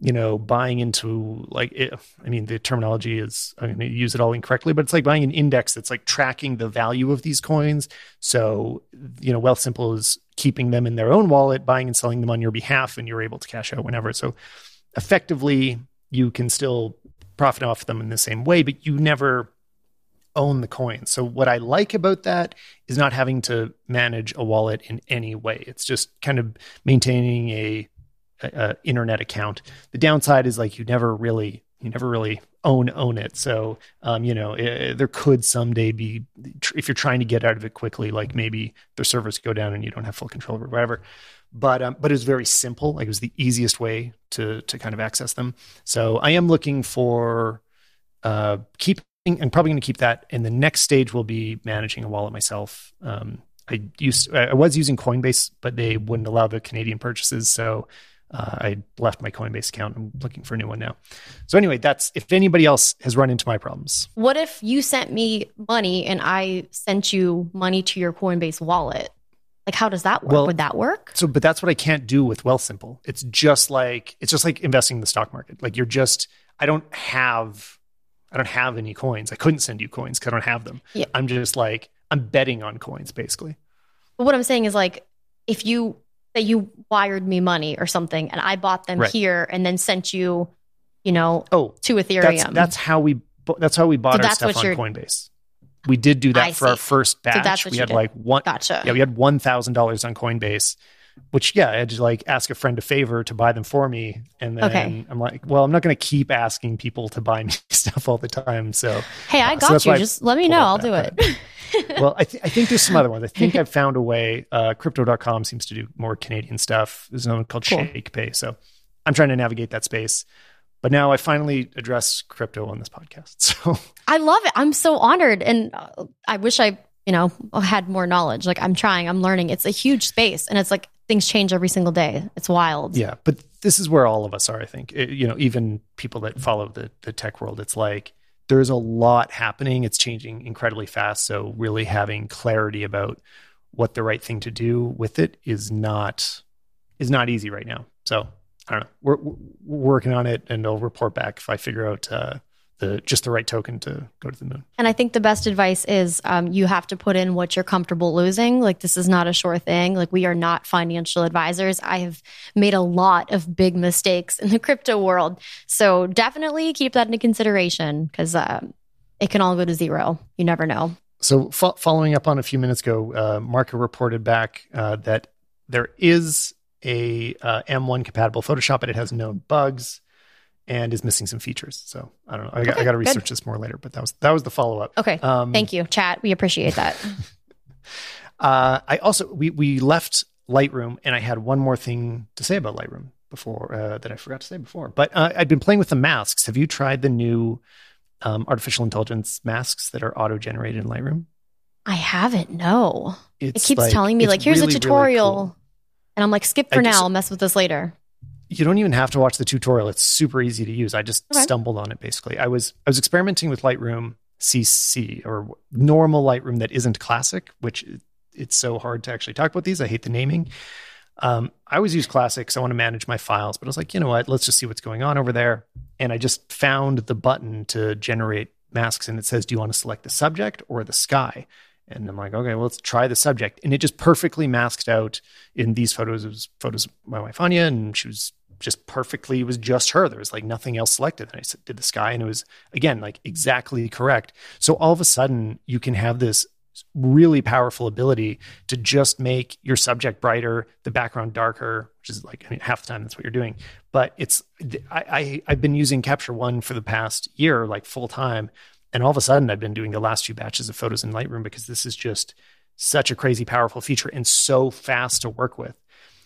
you know, buying into like it, I mean, the terminology is I'm going to use it all incorrectly, but it's like buying an index that's like tracking the value of these coins. So you know, Wealthsimple is keeping them in their own wallet, buying and selling them on your behalf, and you're able to cash out whenever. So effectively you can still profit off them in the same way, but you never own the coin. So what I like about that is not having to manage a wallet in any way. It's just kind of maintaining a, a, a, internet account. The downside is like you never really you never really own own it. So um, you know it, there could someday be if you're trying to get out of it quickly, like maybe the servers go down and you don't have full control or whatever but um, but it was very simple. Like it was the easiest way to to kind of access them. So I am looking for uh, keeping. I'm probably going to keep that. And the next stage will be managing a wallet myself. Um, I used I was using Coinbase, but they wouldn't allow the Canadian purchases, so uh, I left my Coinbase account. I'm looking for a new one now. So anyway, that's if anybody else has run into my problems. What if you sent me money and I sent you money to your Coinbase wallet? Like, how does that work? Well- Would that work? So, but that's what I can't do with Wealthsimple. It's just like it's just like investing in the stock market. Like you're just I don't have I don't have any coins. I couldn't send you coins because I don't have them. Yeah. I'm just like I'm betting on coins basically. But what I'm saying is like, if you that you wired me money or something, and I bought them Right. here and then sent you, you know, Oh, to Ethereum. that's that's how we that's how we bought So our stuff on Coinbase. We did do that I for our first batch. that's what we you had did. like one gotcha. Yeah, we had one thousand dollars on Coinbase, which yeah, I had to like ask a friend a favor to buy them for me, and then Okay. I'm like, well, I'm not going to keep asking people to buy me stuff all the time. So, Hey, I Uh, got why you. I Just let me know. I'll do it. well, I, th- I think there's some other ones. I think I've found a way. Uh, Crypto.com seems to do more Canadian stuff. There's another one called Cool. ShakePay. So I'm trying to navigate that space. But now I finally address crypto on this podcast. So I love it. I'm so honored, and uh, I wish I, you know, had more knowledge. Like I'm trying. I'm learning. It's a huge space, and it's like things change every single day. It's wild. Yeah, but this is where all of us are. I think It- you know, even people that follow the the tech world, it's like there's a lot happening. It's changing incredibly fast. So really having clarity about what the right thing to do with it is not is not easy right now. So I don't know. We're, we're working on it, and I'll report back if I figure out uh, the just the right token to go to the moon. And I think the best advice is um, you have to put in what you're comfortable losing. Like, this is not a sure thing. Like, we are not financial advisors. I have made a lot of big mistakes in the crypto world. So, definitely keep that into consideration because um, it can all go to zero. You never know. So, fo- following up on a few minutes ago, uh, Marco reported back uh, that there is a uh, M1 compatible Photoshop, but it has known bugs and is missing some features. So, I don't know. I, got- I Okay, got to good. research this more later, but that was that was the follow up. Okay. Um, Thank you, chat. We appreciate that. Uh, I also we we left Lightroom, and I had one more thing to say about Lightroom before uh, that I forgot to say before. But uh, I've been playing with the masks. Have you tried the new um, artificial intelligence masks that are auto generated in Lightroom? I haven't. No. It keeps like- telling me, like, here's really, a really tutorial. cool. And I'm like, skip I for just- now. I'll mess with this later. you don't even have to watch the tutorial. It's super easy to use. I just Okay. stumbled on it basically. I was I was experimenting with Lightroom CC or normal Lightroom that isn't classic, which it's so hard to actually talk about these. I hate the naming. Um, I always use classic, so I want to manage my files, but I was like, you know what? Let's just see what's going on over there. And I just found the button to generate masks, and it says, "Do you want to select the subject or the sky?" And I'm like, okay, well, let's try the subject. And it just perfectly masked out in these photos. It was photos of my wife Anya, and she was just perfectly, it was just her. There was like nothing else selected. And I did the sky, and it was, again, like exactly correct. So all of a sudden, you can have this really powerful ability to just make your subject brighter, the background darker, which is like I mean, half the time that's what you're doing. But it's I, I I've been using Capture One for the past year, like full time, and all of a sudden I've been doing the last few batches of photos in Lightroom because this is just such a crazy powerful feature and so fast to work with.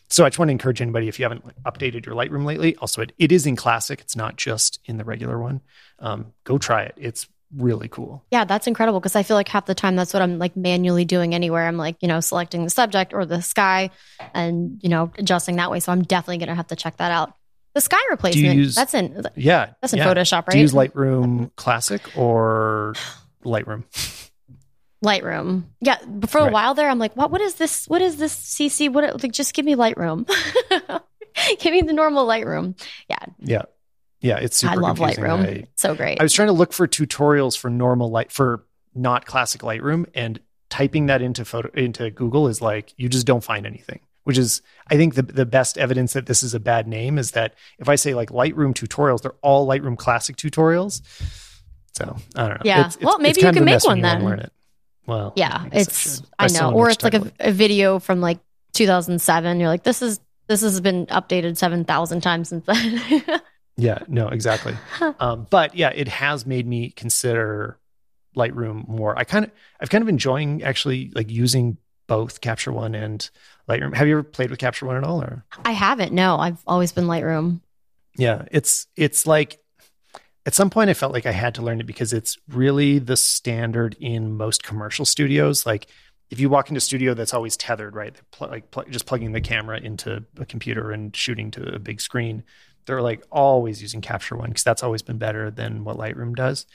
So I just want to encourage anybody if you haven't updated your Lightroom lately. Also, it, it is in Classic; it's not just in the regular one. Um, go try it; it's really cool. Yeah, that's incredible because I feel like half the time that's what I'm like manually doing anywhere. I'm like, you know, selecting the subject or the sky and, you know, adjusting that way. So I'm definitely going to have to check that out. The sky replacement, use- that's in Yeah, that's in yeah. Photoshop, Do you use? Lightroom Classic or Lightroom? Lightroom. Yeah, but for a Right. while there I'm like, what what is this? What is this CC? What like just give me Lightroom. give me the normal Lightroom. Yeah, Yeah, yeah, it's super I love confusing. Lightroom. I, so great. I was trying to look for tutorials for normal light for not classic Lightroom, and typing that into photo into Google is like you just don't find anything. Which is, I think, the the best evidence that this is a bad name is that if I say like Lightroom tutorials, they're all Lightroom Classic tutorials. So I don't know. Yeah. Well, maybe you can make one then. Learn it. Well, yeah, I it's should. I know, or it's like a, a video from like 2007. You're like, this is this has been updated seven thousand times since then. Yeah, no, exactly. um, but yeah, it has made me consider Lightroom more. I kind of, I've kind of enjoying actually like using both Capture One and Lightroom. Have you ever played with Capture One at all? Or I haven't. No, I've always been Lightroom. yeah, it's it's like at some point I felt like I had to learn it because it's really the standard in most commercial studios. Like if you walk into a studio that's always tethered, right? Pl- like pl- just plugging the camera into a computer and shooting to a big screen. They're like always using Capture One because that's always been better than what Lightroom does.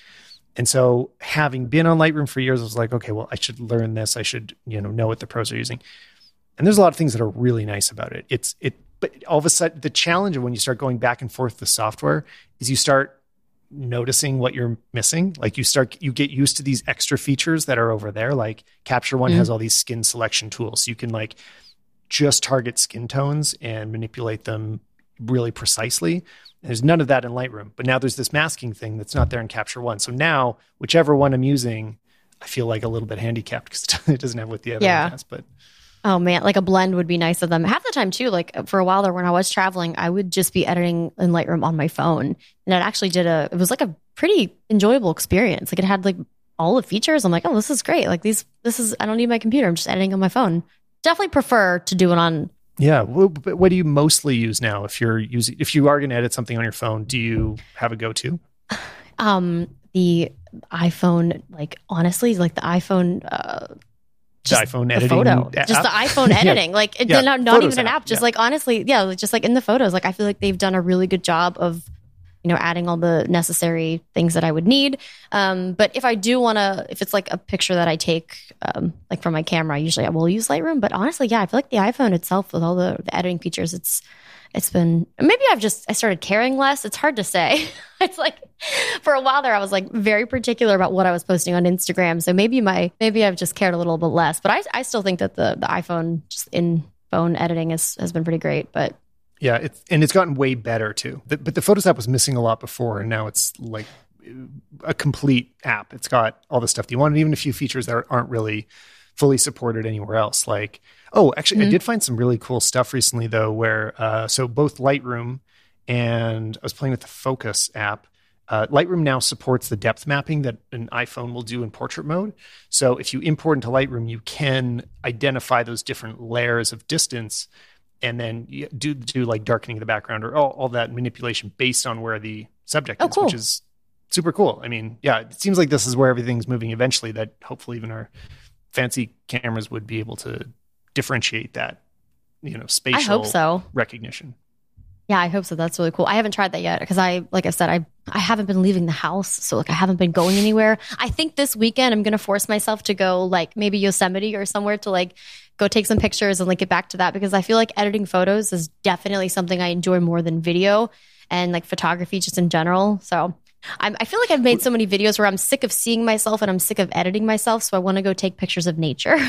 And so, having been on Lightroom for years, I was like, okay, well, I should learn this. I should, you know, know what the pros are using. And there's a lot of things that are really nice about it. It's it but all of a sudden the challenge of when you start going back and forth the software is you start noticing what you're missing like you start you get used to these extra features that are over there like capture one mm-hmm. has all these skin selection tools you can like just target skin tones and manipulate them really precisely there's none of that in lightroom but now there's this masking thing that's not there in capture one so now whichever one i'm using i feel like a little bit handicapped because it doesn't have what the other yeah. one has but Oh man, like a blend would be nice of them. Half the time too, like for a while there when I was traveling, I would just be editing in Lightroom on my phone. And it actually did a it was like a pretty enjoyable experience. Like it had like all the features. I'm like, oh, this is great. Like these this is I don't need my computer. I'm just editing on my phone. Definitely prefer to do it on yeah. What, what do you mostly use now? If you're using, if you are going to edit something on your phone, do you have a go-to? Um, the iPhone, like honestly, like the iPhone uh, the iPhone editing photo, app. just the iPhone editing, yeah. like yeah. not, not even an app, just yeah. like honestly, yeah, just like in the photos, like I feel like they've done a really good job of, you know, adding all the necessary things that I would need. Um, but if I do want to, if it's like a picture that I take, um, like from my camera, usually I will use Lightroom. But honestly, yeah, I feel like the iPhone itself with all the, the editing features, it's it's been maybe I've just I started caring less. It's hard to say. it's like for a while there I was like very particular about what I was posting on Instagram. So maybe my maybe I've just cared a little bit less. But I I still think that the the iPhone just in phone editing is, has been pretty great. But yeah, it's and it's gotten way better too. The, but the Photos app was missing a lot before, and now it's like a complete app. It's got all the stuff that you want, and even a few features that aren't really fully supported anywhere else. Like Oh, actually, mm-hmm. I did find some really cool stuff recently, though, where uh, so both Lightroom and I was playing with the Focos app. Uh, Lightroom now supports the depth mapping that an iPhone will do in portrait mode. So if you import into Lightroom, you can identify those different layers of distance and then do do like darkening the background or all, all that manipulation based on where the subject oh, is, cool. which is super cool. I mean, yeah, it seems like this is where everything's moving eventually. That hopefully even our fancy cameras would be able to differentiate that, you know, spatial I hope so. recognition. Yeah, I hope so. That's really cool. I haven't tried that yet because I, like I said, I I haven't been leaving the house, so like I haven't been going anywhere. I think this weekend I'm gonna force myself to go like maybe Yosemite or somewhere to like go take some pictures and like get back to that because I feel like editing photos is definitely something I enjoy more than video and like photography just in general. So I'm, I feel like I've made so many videos where I'm sick of seeing myself and I'm sick of editing myself, so I want to go take pictures of nature.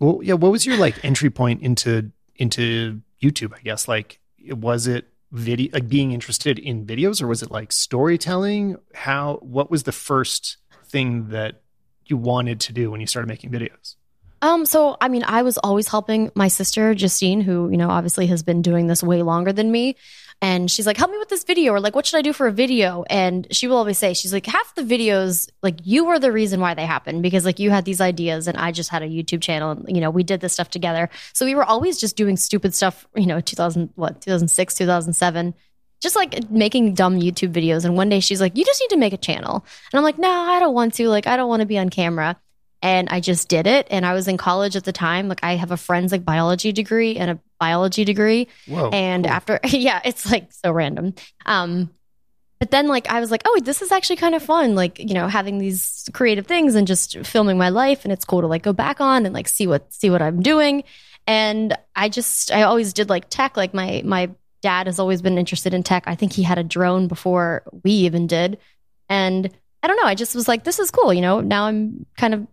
Well, yeah. What was your like entry point into into YouTube? I guess like was it video like being interested in videos, or was it like storytelling? How? What was the first thing that you wanted to do when you started making videos? Um, so I mean, I was always helping my sister Justine, who you know obviously has been doing this way longer than me and she's like, help me with this video, or like, what should I do for a video? And she will always say, she's like, half the videos, like, you were the reason why they happened because like you had these ideas and I just had a YouTube channel and, you know, we did this stuff together. So we were always just doing stupid stuff, you know, 2000, what, 2006, 2007 just like making dumb YouTube videos. And one day she's like, You just need to make a channel. And I'm like, No, I don't want to. Like, I don't want to be on camera and I just did it. And I was in college at the time. Like I have a forensic biology degree and a biology degree. Whoa, and cool. after, yeah, it's like so random. Um, but then like I was like, oh, this is actually kind of fun. Like you know, having these creative things and just filming my life, and it's cool to like go back on and like see what see what I'm doing. And I just I always did like tech. Like my my dad has always been interested in tech. I think he had a drone before we even did. And I don't know. I just was like, this is cool. You know, now I'm kind of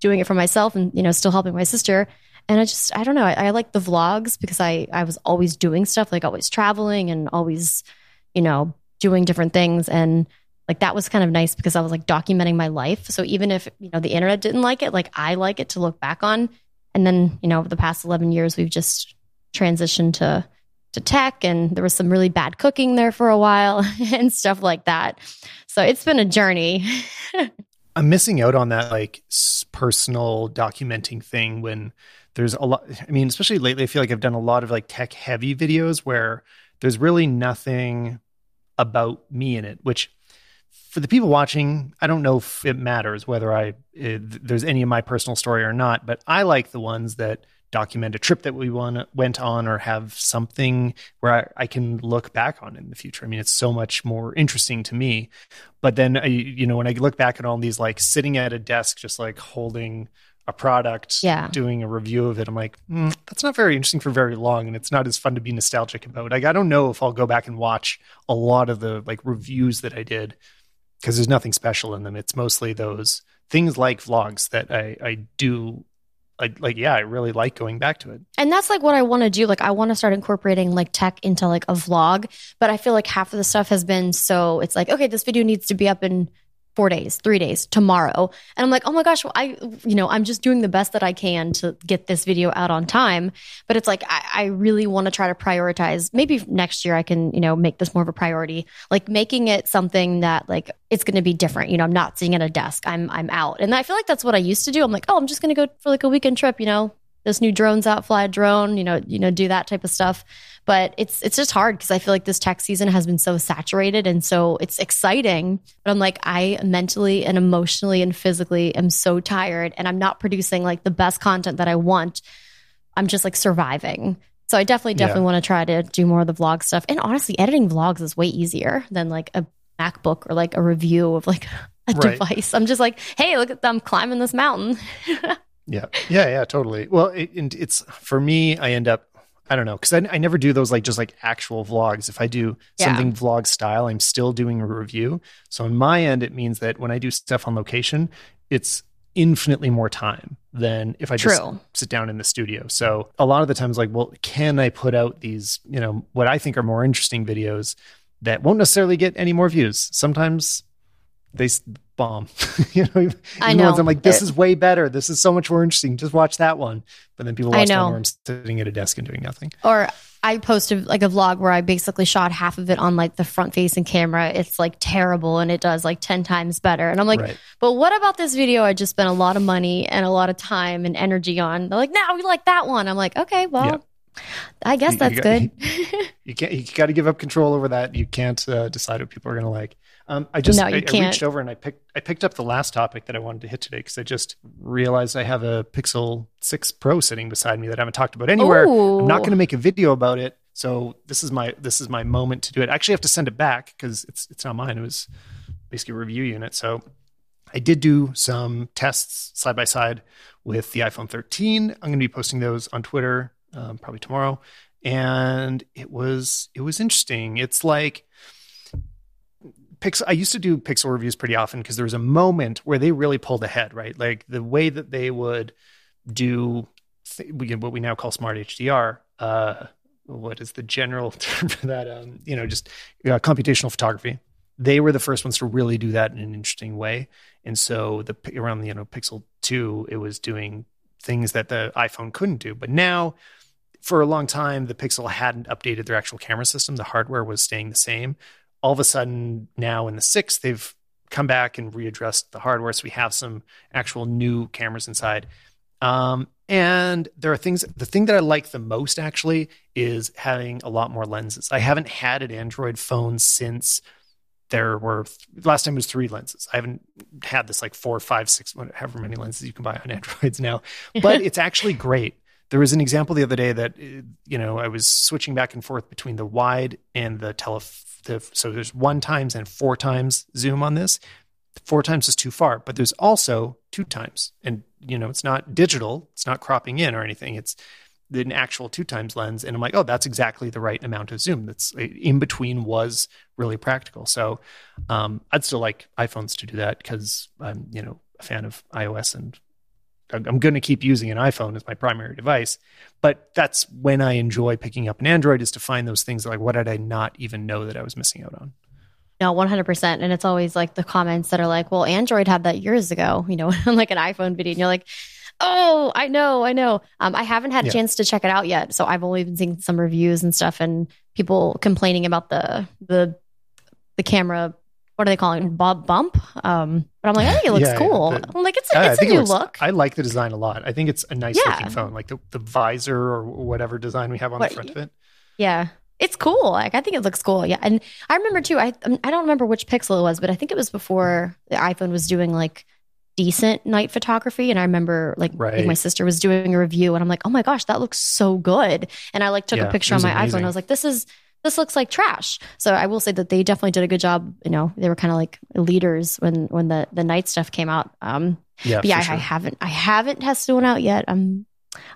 doing it for myself and you know still helping my sister. And i just i don't know. I, I, like the vlogs because i i was always doing stuff like always traveling and always you know doing different things. And like that was kind of nice because i was like documenting my life. So even if you know the internet didn't like it like i like it to look back on. And then you know over the past 11 years we've just transitioned to to tech and there was some really bad cooking there for a while and stuff like that. So it's been a journey I'm missing out on that like personal documenting thing when there's a lot. I mean, especially lately, I feel like I've done a lot of like tech heavy videos where there's really nothing about me in it, which for the people watching, I don't know if it matters whether I eh, it, there's any of my personal story or not, but I like the ones that document a trip that we won, went on or have something where I, I, can look back on in the future. I mean, it's so much more interesting to me. But then, I, you know, when I look back at all these, like sitting at a desk, just like holding a product, Yeah. doing a review of it. I'm like, mm, that's not very interesting for very long, and it's not as fun to be nostalgic about. Like, I don't know if I'll go back and watch a lot of the like reviews that I did because there's nothing special in them. It's mostly those things like vlogs that I I do. Like, like yeah, I really like going back to it. And that's like what I want to do. Like I want to start incorporating like tech into like a vlog, but I feel like half of the stuff has been so it's like, okay, this video needs to be up in four days, three days, tomorrow. And I'm like, oh my gosh, well, I, you know, I'm just doing the best that I can to get this video out on time. But it's like, I, I really want to try to prioritize. Maybe next year I can, you know, make this more of a priority, like making it something that like it's going to be different. You know, I'm not sitting at a desk. I'm, I'm out. And I feel like that's what I used to do. I'm like, oh, I'm just going to go for like a weekend trip, you know, this new drone's out, fly a drone, you know, you know, do that type of stuff. But it's it's just hard because I feel like this tech season has been so saturated and so it's exciting. But I'm like, I mentally and emotionally and physically am so tired and I'm not producing like the best content that I want. I'm just like surviving. So I definitely, definitely Yeah. want to try to do more of the vlog stuff. And honestly, editing vlogs is way easier than like a MacBook or like a review of like a Right. device. I'm just like, hey, look at them climbing this mountain. Yeah, yeah, yeah, totally. Well, it, and it's for me. I end up, I don't know, because I, I never do those like just like actual vlogs. If I do Yeah. something vlog style, I'm still doing a review. So on my end, it means that when I do stuff on location, it's infinitely more time than if I just sit down in the studio. So a lot of the times, like, well, can I put out these, you know, what I think are more interesting videos that won't necessarily get any more views? Sometimes they bomb. you know, I know. I'm like, this It- is way better. This is so much more interesting. Just watch that one. But then people watch one where I'm sitting at a desk and doing nothing. or I posted like a vlog where I basically shot half of it on like the front facing camera. It's like terrible and it does like 10 times better. And I'm like, right. but what about this video I just spent a lot of money and a lot of time and energy on? They're like, no, we like that one. I'm like, okay, well. I guess You- that's you got- good. You can't. You got to give up control over that. You can't uh, decide what people are going to like. Um, I just No, I, I reached over and I picked I picked up the last topic that I wanted to hit today because I just realized I have a Pixel Six Pro sitting beside me that I haven't talked about anywhere. I'm not going to make a video about it. So this is my this is my moment to do it. I actually have to send it back because it's it's not mine. It was basically a review unit. So I did do some tests side by side with the iPhone 13. I'm going to be posting those on Twitter um, probably tomorrow, and it was it was interesting. It's like I used to do Pixel reviews pretty often because there was a moment where they really pulled ahead, right? Like the way that they would do th- what we now call smart HDR. Uh, what is the general term for that? Um, you know, just uh, computational photography. They were the first ones to really do that in an interesting way. And so the around the you know Pixel two, it was doing things that the iPhone couldn't do. But now, for a long time, the Pixel hadn't updated their actual camera system. The hardware was staying the same. All of a sudden, now in the six, they've come back and readdressed the hardware, so we have some actual new cameras inside. Um, and there are things. The thing that I like the most actually is having a lot more lenses. I haven't had an Android phone since there were last time it was three lenses. I haven't had this like four, five, six, whatever many lenses you can buy on Androids now. But it's actually great. There was an example the other day that uh, you know I was switching back and forth between the wide and the tele. The, so there's one times and four times zoom on this. Four times is too far, but there's also two times, and you know it's not digital. It's not cropping in or anything. It's an actual two times lens and i'm like oh that's exactly the right amount of zoom that's in between was really practical so um, i'd still like iphones to do that because i'm you know a fan of ios and i'm going to keep using an iphone as my primary device but that's when i enjoy picking up an android is to find those things like what did i not even know that i was missing out on No, 100%. And it's always like the comments that are like, well, Android had that years ago, you know, on like an iPhone video. And you're like, oh, I know, I know. Um, I haven't had a Yeah. chance to check it out yet. So I've only been seeing some reviews and stuff and people complaining about the, the, the camera. What are they calling it? Bob bump? Um, but I'm like, I think it looks Yeah, yeah, cool. the- I'm like, it's a, Yeah, it's a it new looks- look. I like the design a lot. I think it's a nice Yeah. looking phone, like the, the visor or whatever design we have on What- the front of it. Yeah. It's cool. Like I think it looks cool. Yeah. And I remember too, I um, I don't remember which pixel it was, but I think it was before the iPhone was doing like decent night photography. And I remember like, Right. my sister was doing a review and I'm like, oh my gosh, that looks so good. And I like took Yeah, a picture on my amazing. iPhone. I was like, this is this looks like trash. So I will say that they definitely did a good job. You know, they were kind of like leaders when when the the night stuff came out. Um Yeah, yeah, I, sure. I haven't I haven't tested one out yet. I'm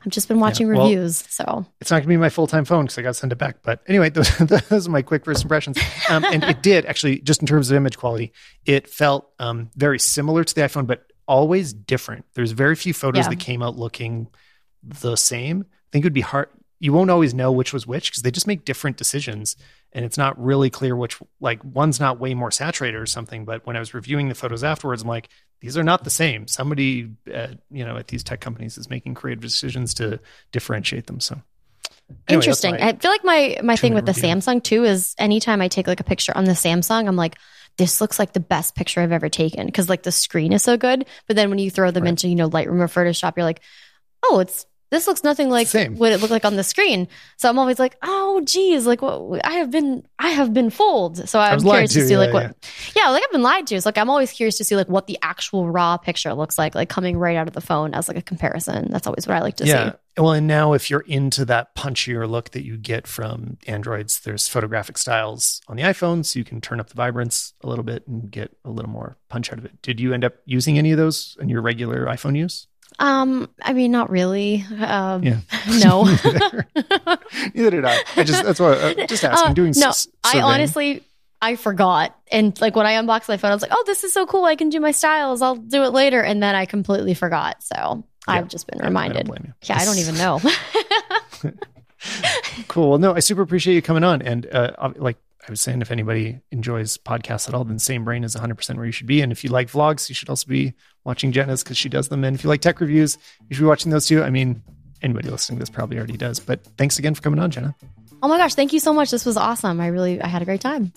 I've just been watching well- reviews. So it's not going to be my full time phone because I got to send it back. But anyway, those, those are my quick first impressions. Um, and it did actually, just in terms of image quality, it felt um, very similar to the iPhone, but always different. There's very few photos Yeah. that came out looking the same. I think it would be hard. You won't always know which was which because they just make different decisions, and it's not really clear which. Like one's not way more saturated or something. But when I was reviewing the photos afterwards, I'm like, these are not the same. Somebody, uh, you know, at these tech companies is making creative decisions to differentiate them. So Anyway, interesting. I feel like my my thing with the review. Samsung too is anytime I take like a picture on the Samsung, I'm like, this looks like the best picture I've ever taken because like the screen is so good. But then when you throw them Right. into you know Lightroom or Photoshop, you're like, oh, it's this looks nothing like Same. what it looked like on the screen. So I'm always like, oh, geez, like what I have been I have been fooled. So I'm curious to, to, see yeah, like what yeah, like I've been lied to. It's like I'm always curious to see like what the actual raw picture looks like, like coming right out of the phone as like a comparison. That's always what I like to see. yeah. see. Well, and now if you're into that punchier look that you get from Androids, there's photographic styles on the iPhone, so you can turn up the vibrance a little bit and get a little more punch out of it. Did you end up using any of those in your regular iPhone use? Um, I mean, not really. Um, Yeah. no. Neither, Neither did I. I just that's what uh, just asking. Uh, doing no, s- I honestly, I forgot. And like when I unboxed my phone, I was like, "Oh, this is so cool! I can do my styles. I'll do it later." And then I completely forgot. So I've just been I- I reminded. you. yeah, I don't even know. Cool. Well, no, I super appreciate you coming on. And uh, like I was saying, if anybody enjoys podcasts at all, then Same Brain is 100% where you should be. And if you like vlogs, you should also be watching Jenna's because she does them. And if you like tech reviews, you should be watching those too. I mean, anybody listening to this probably already does. But thanks again for coming on, Jenna. oh my gosh, thank you so much. This was awesome. I really, I had a great time.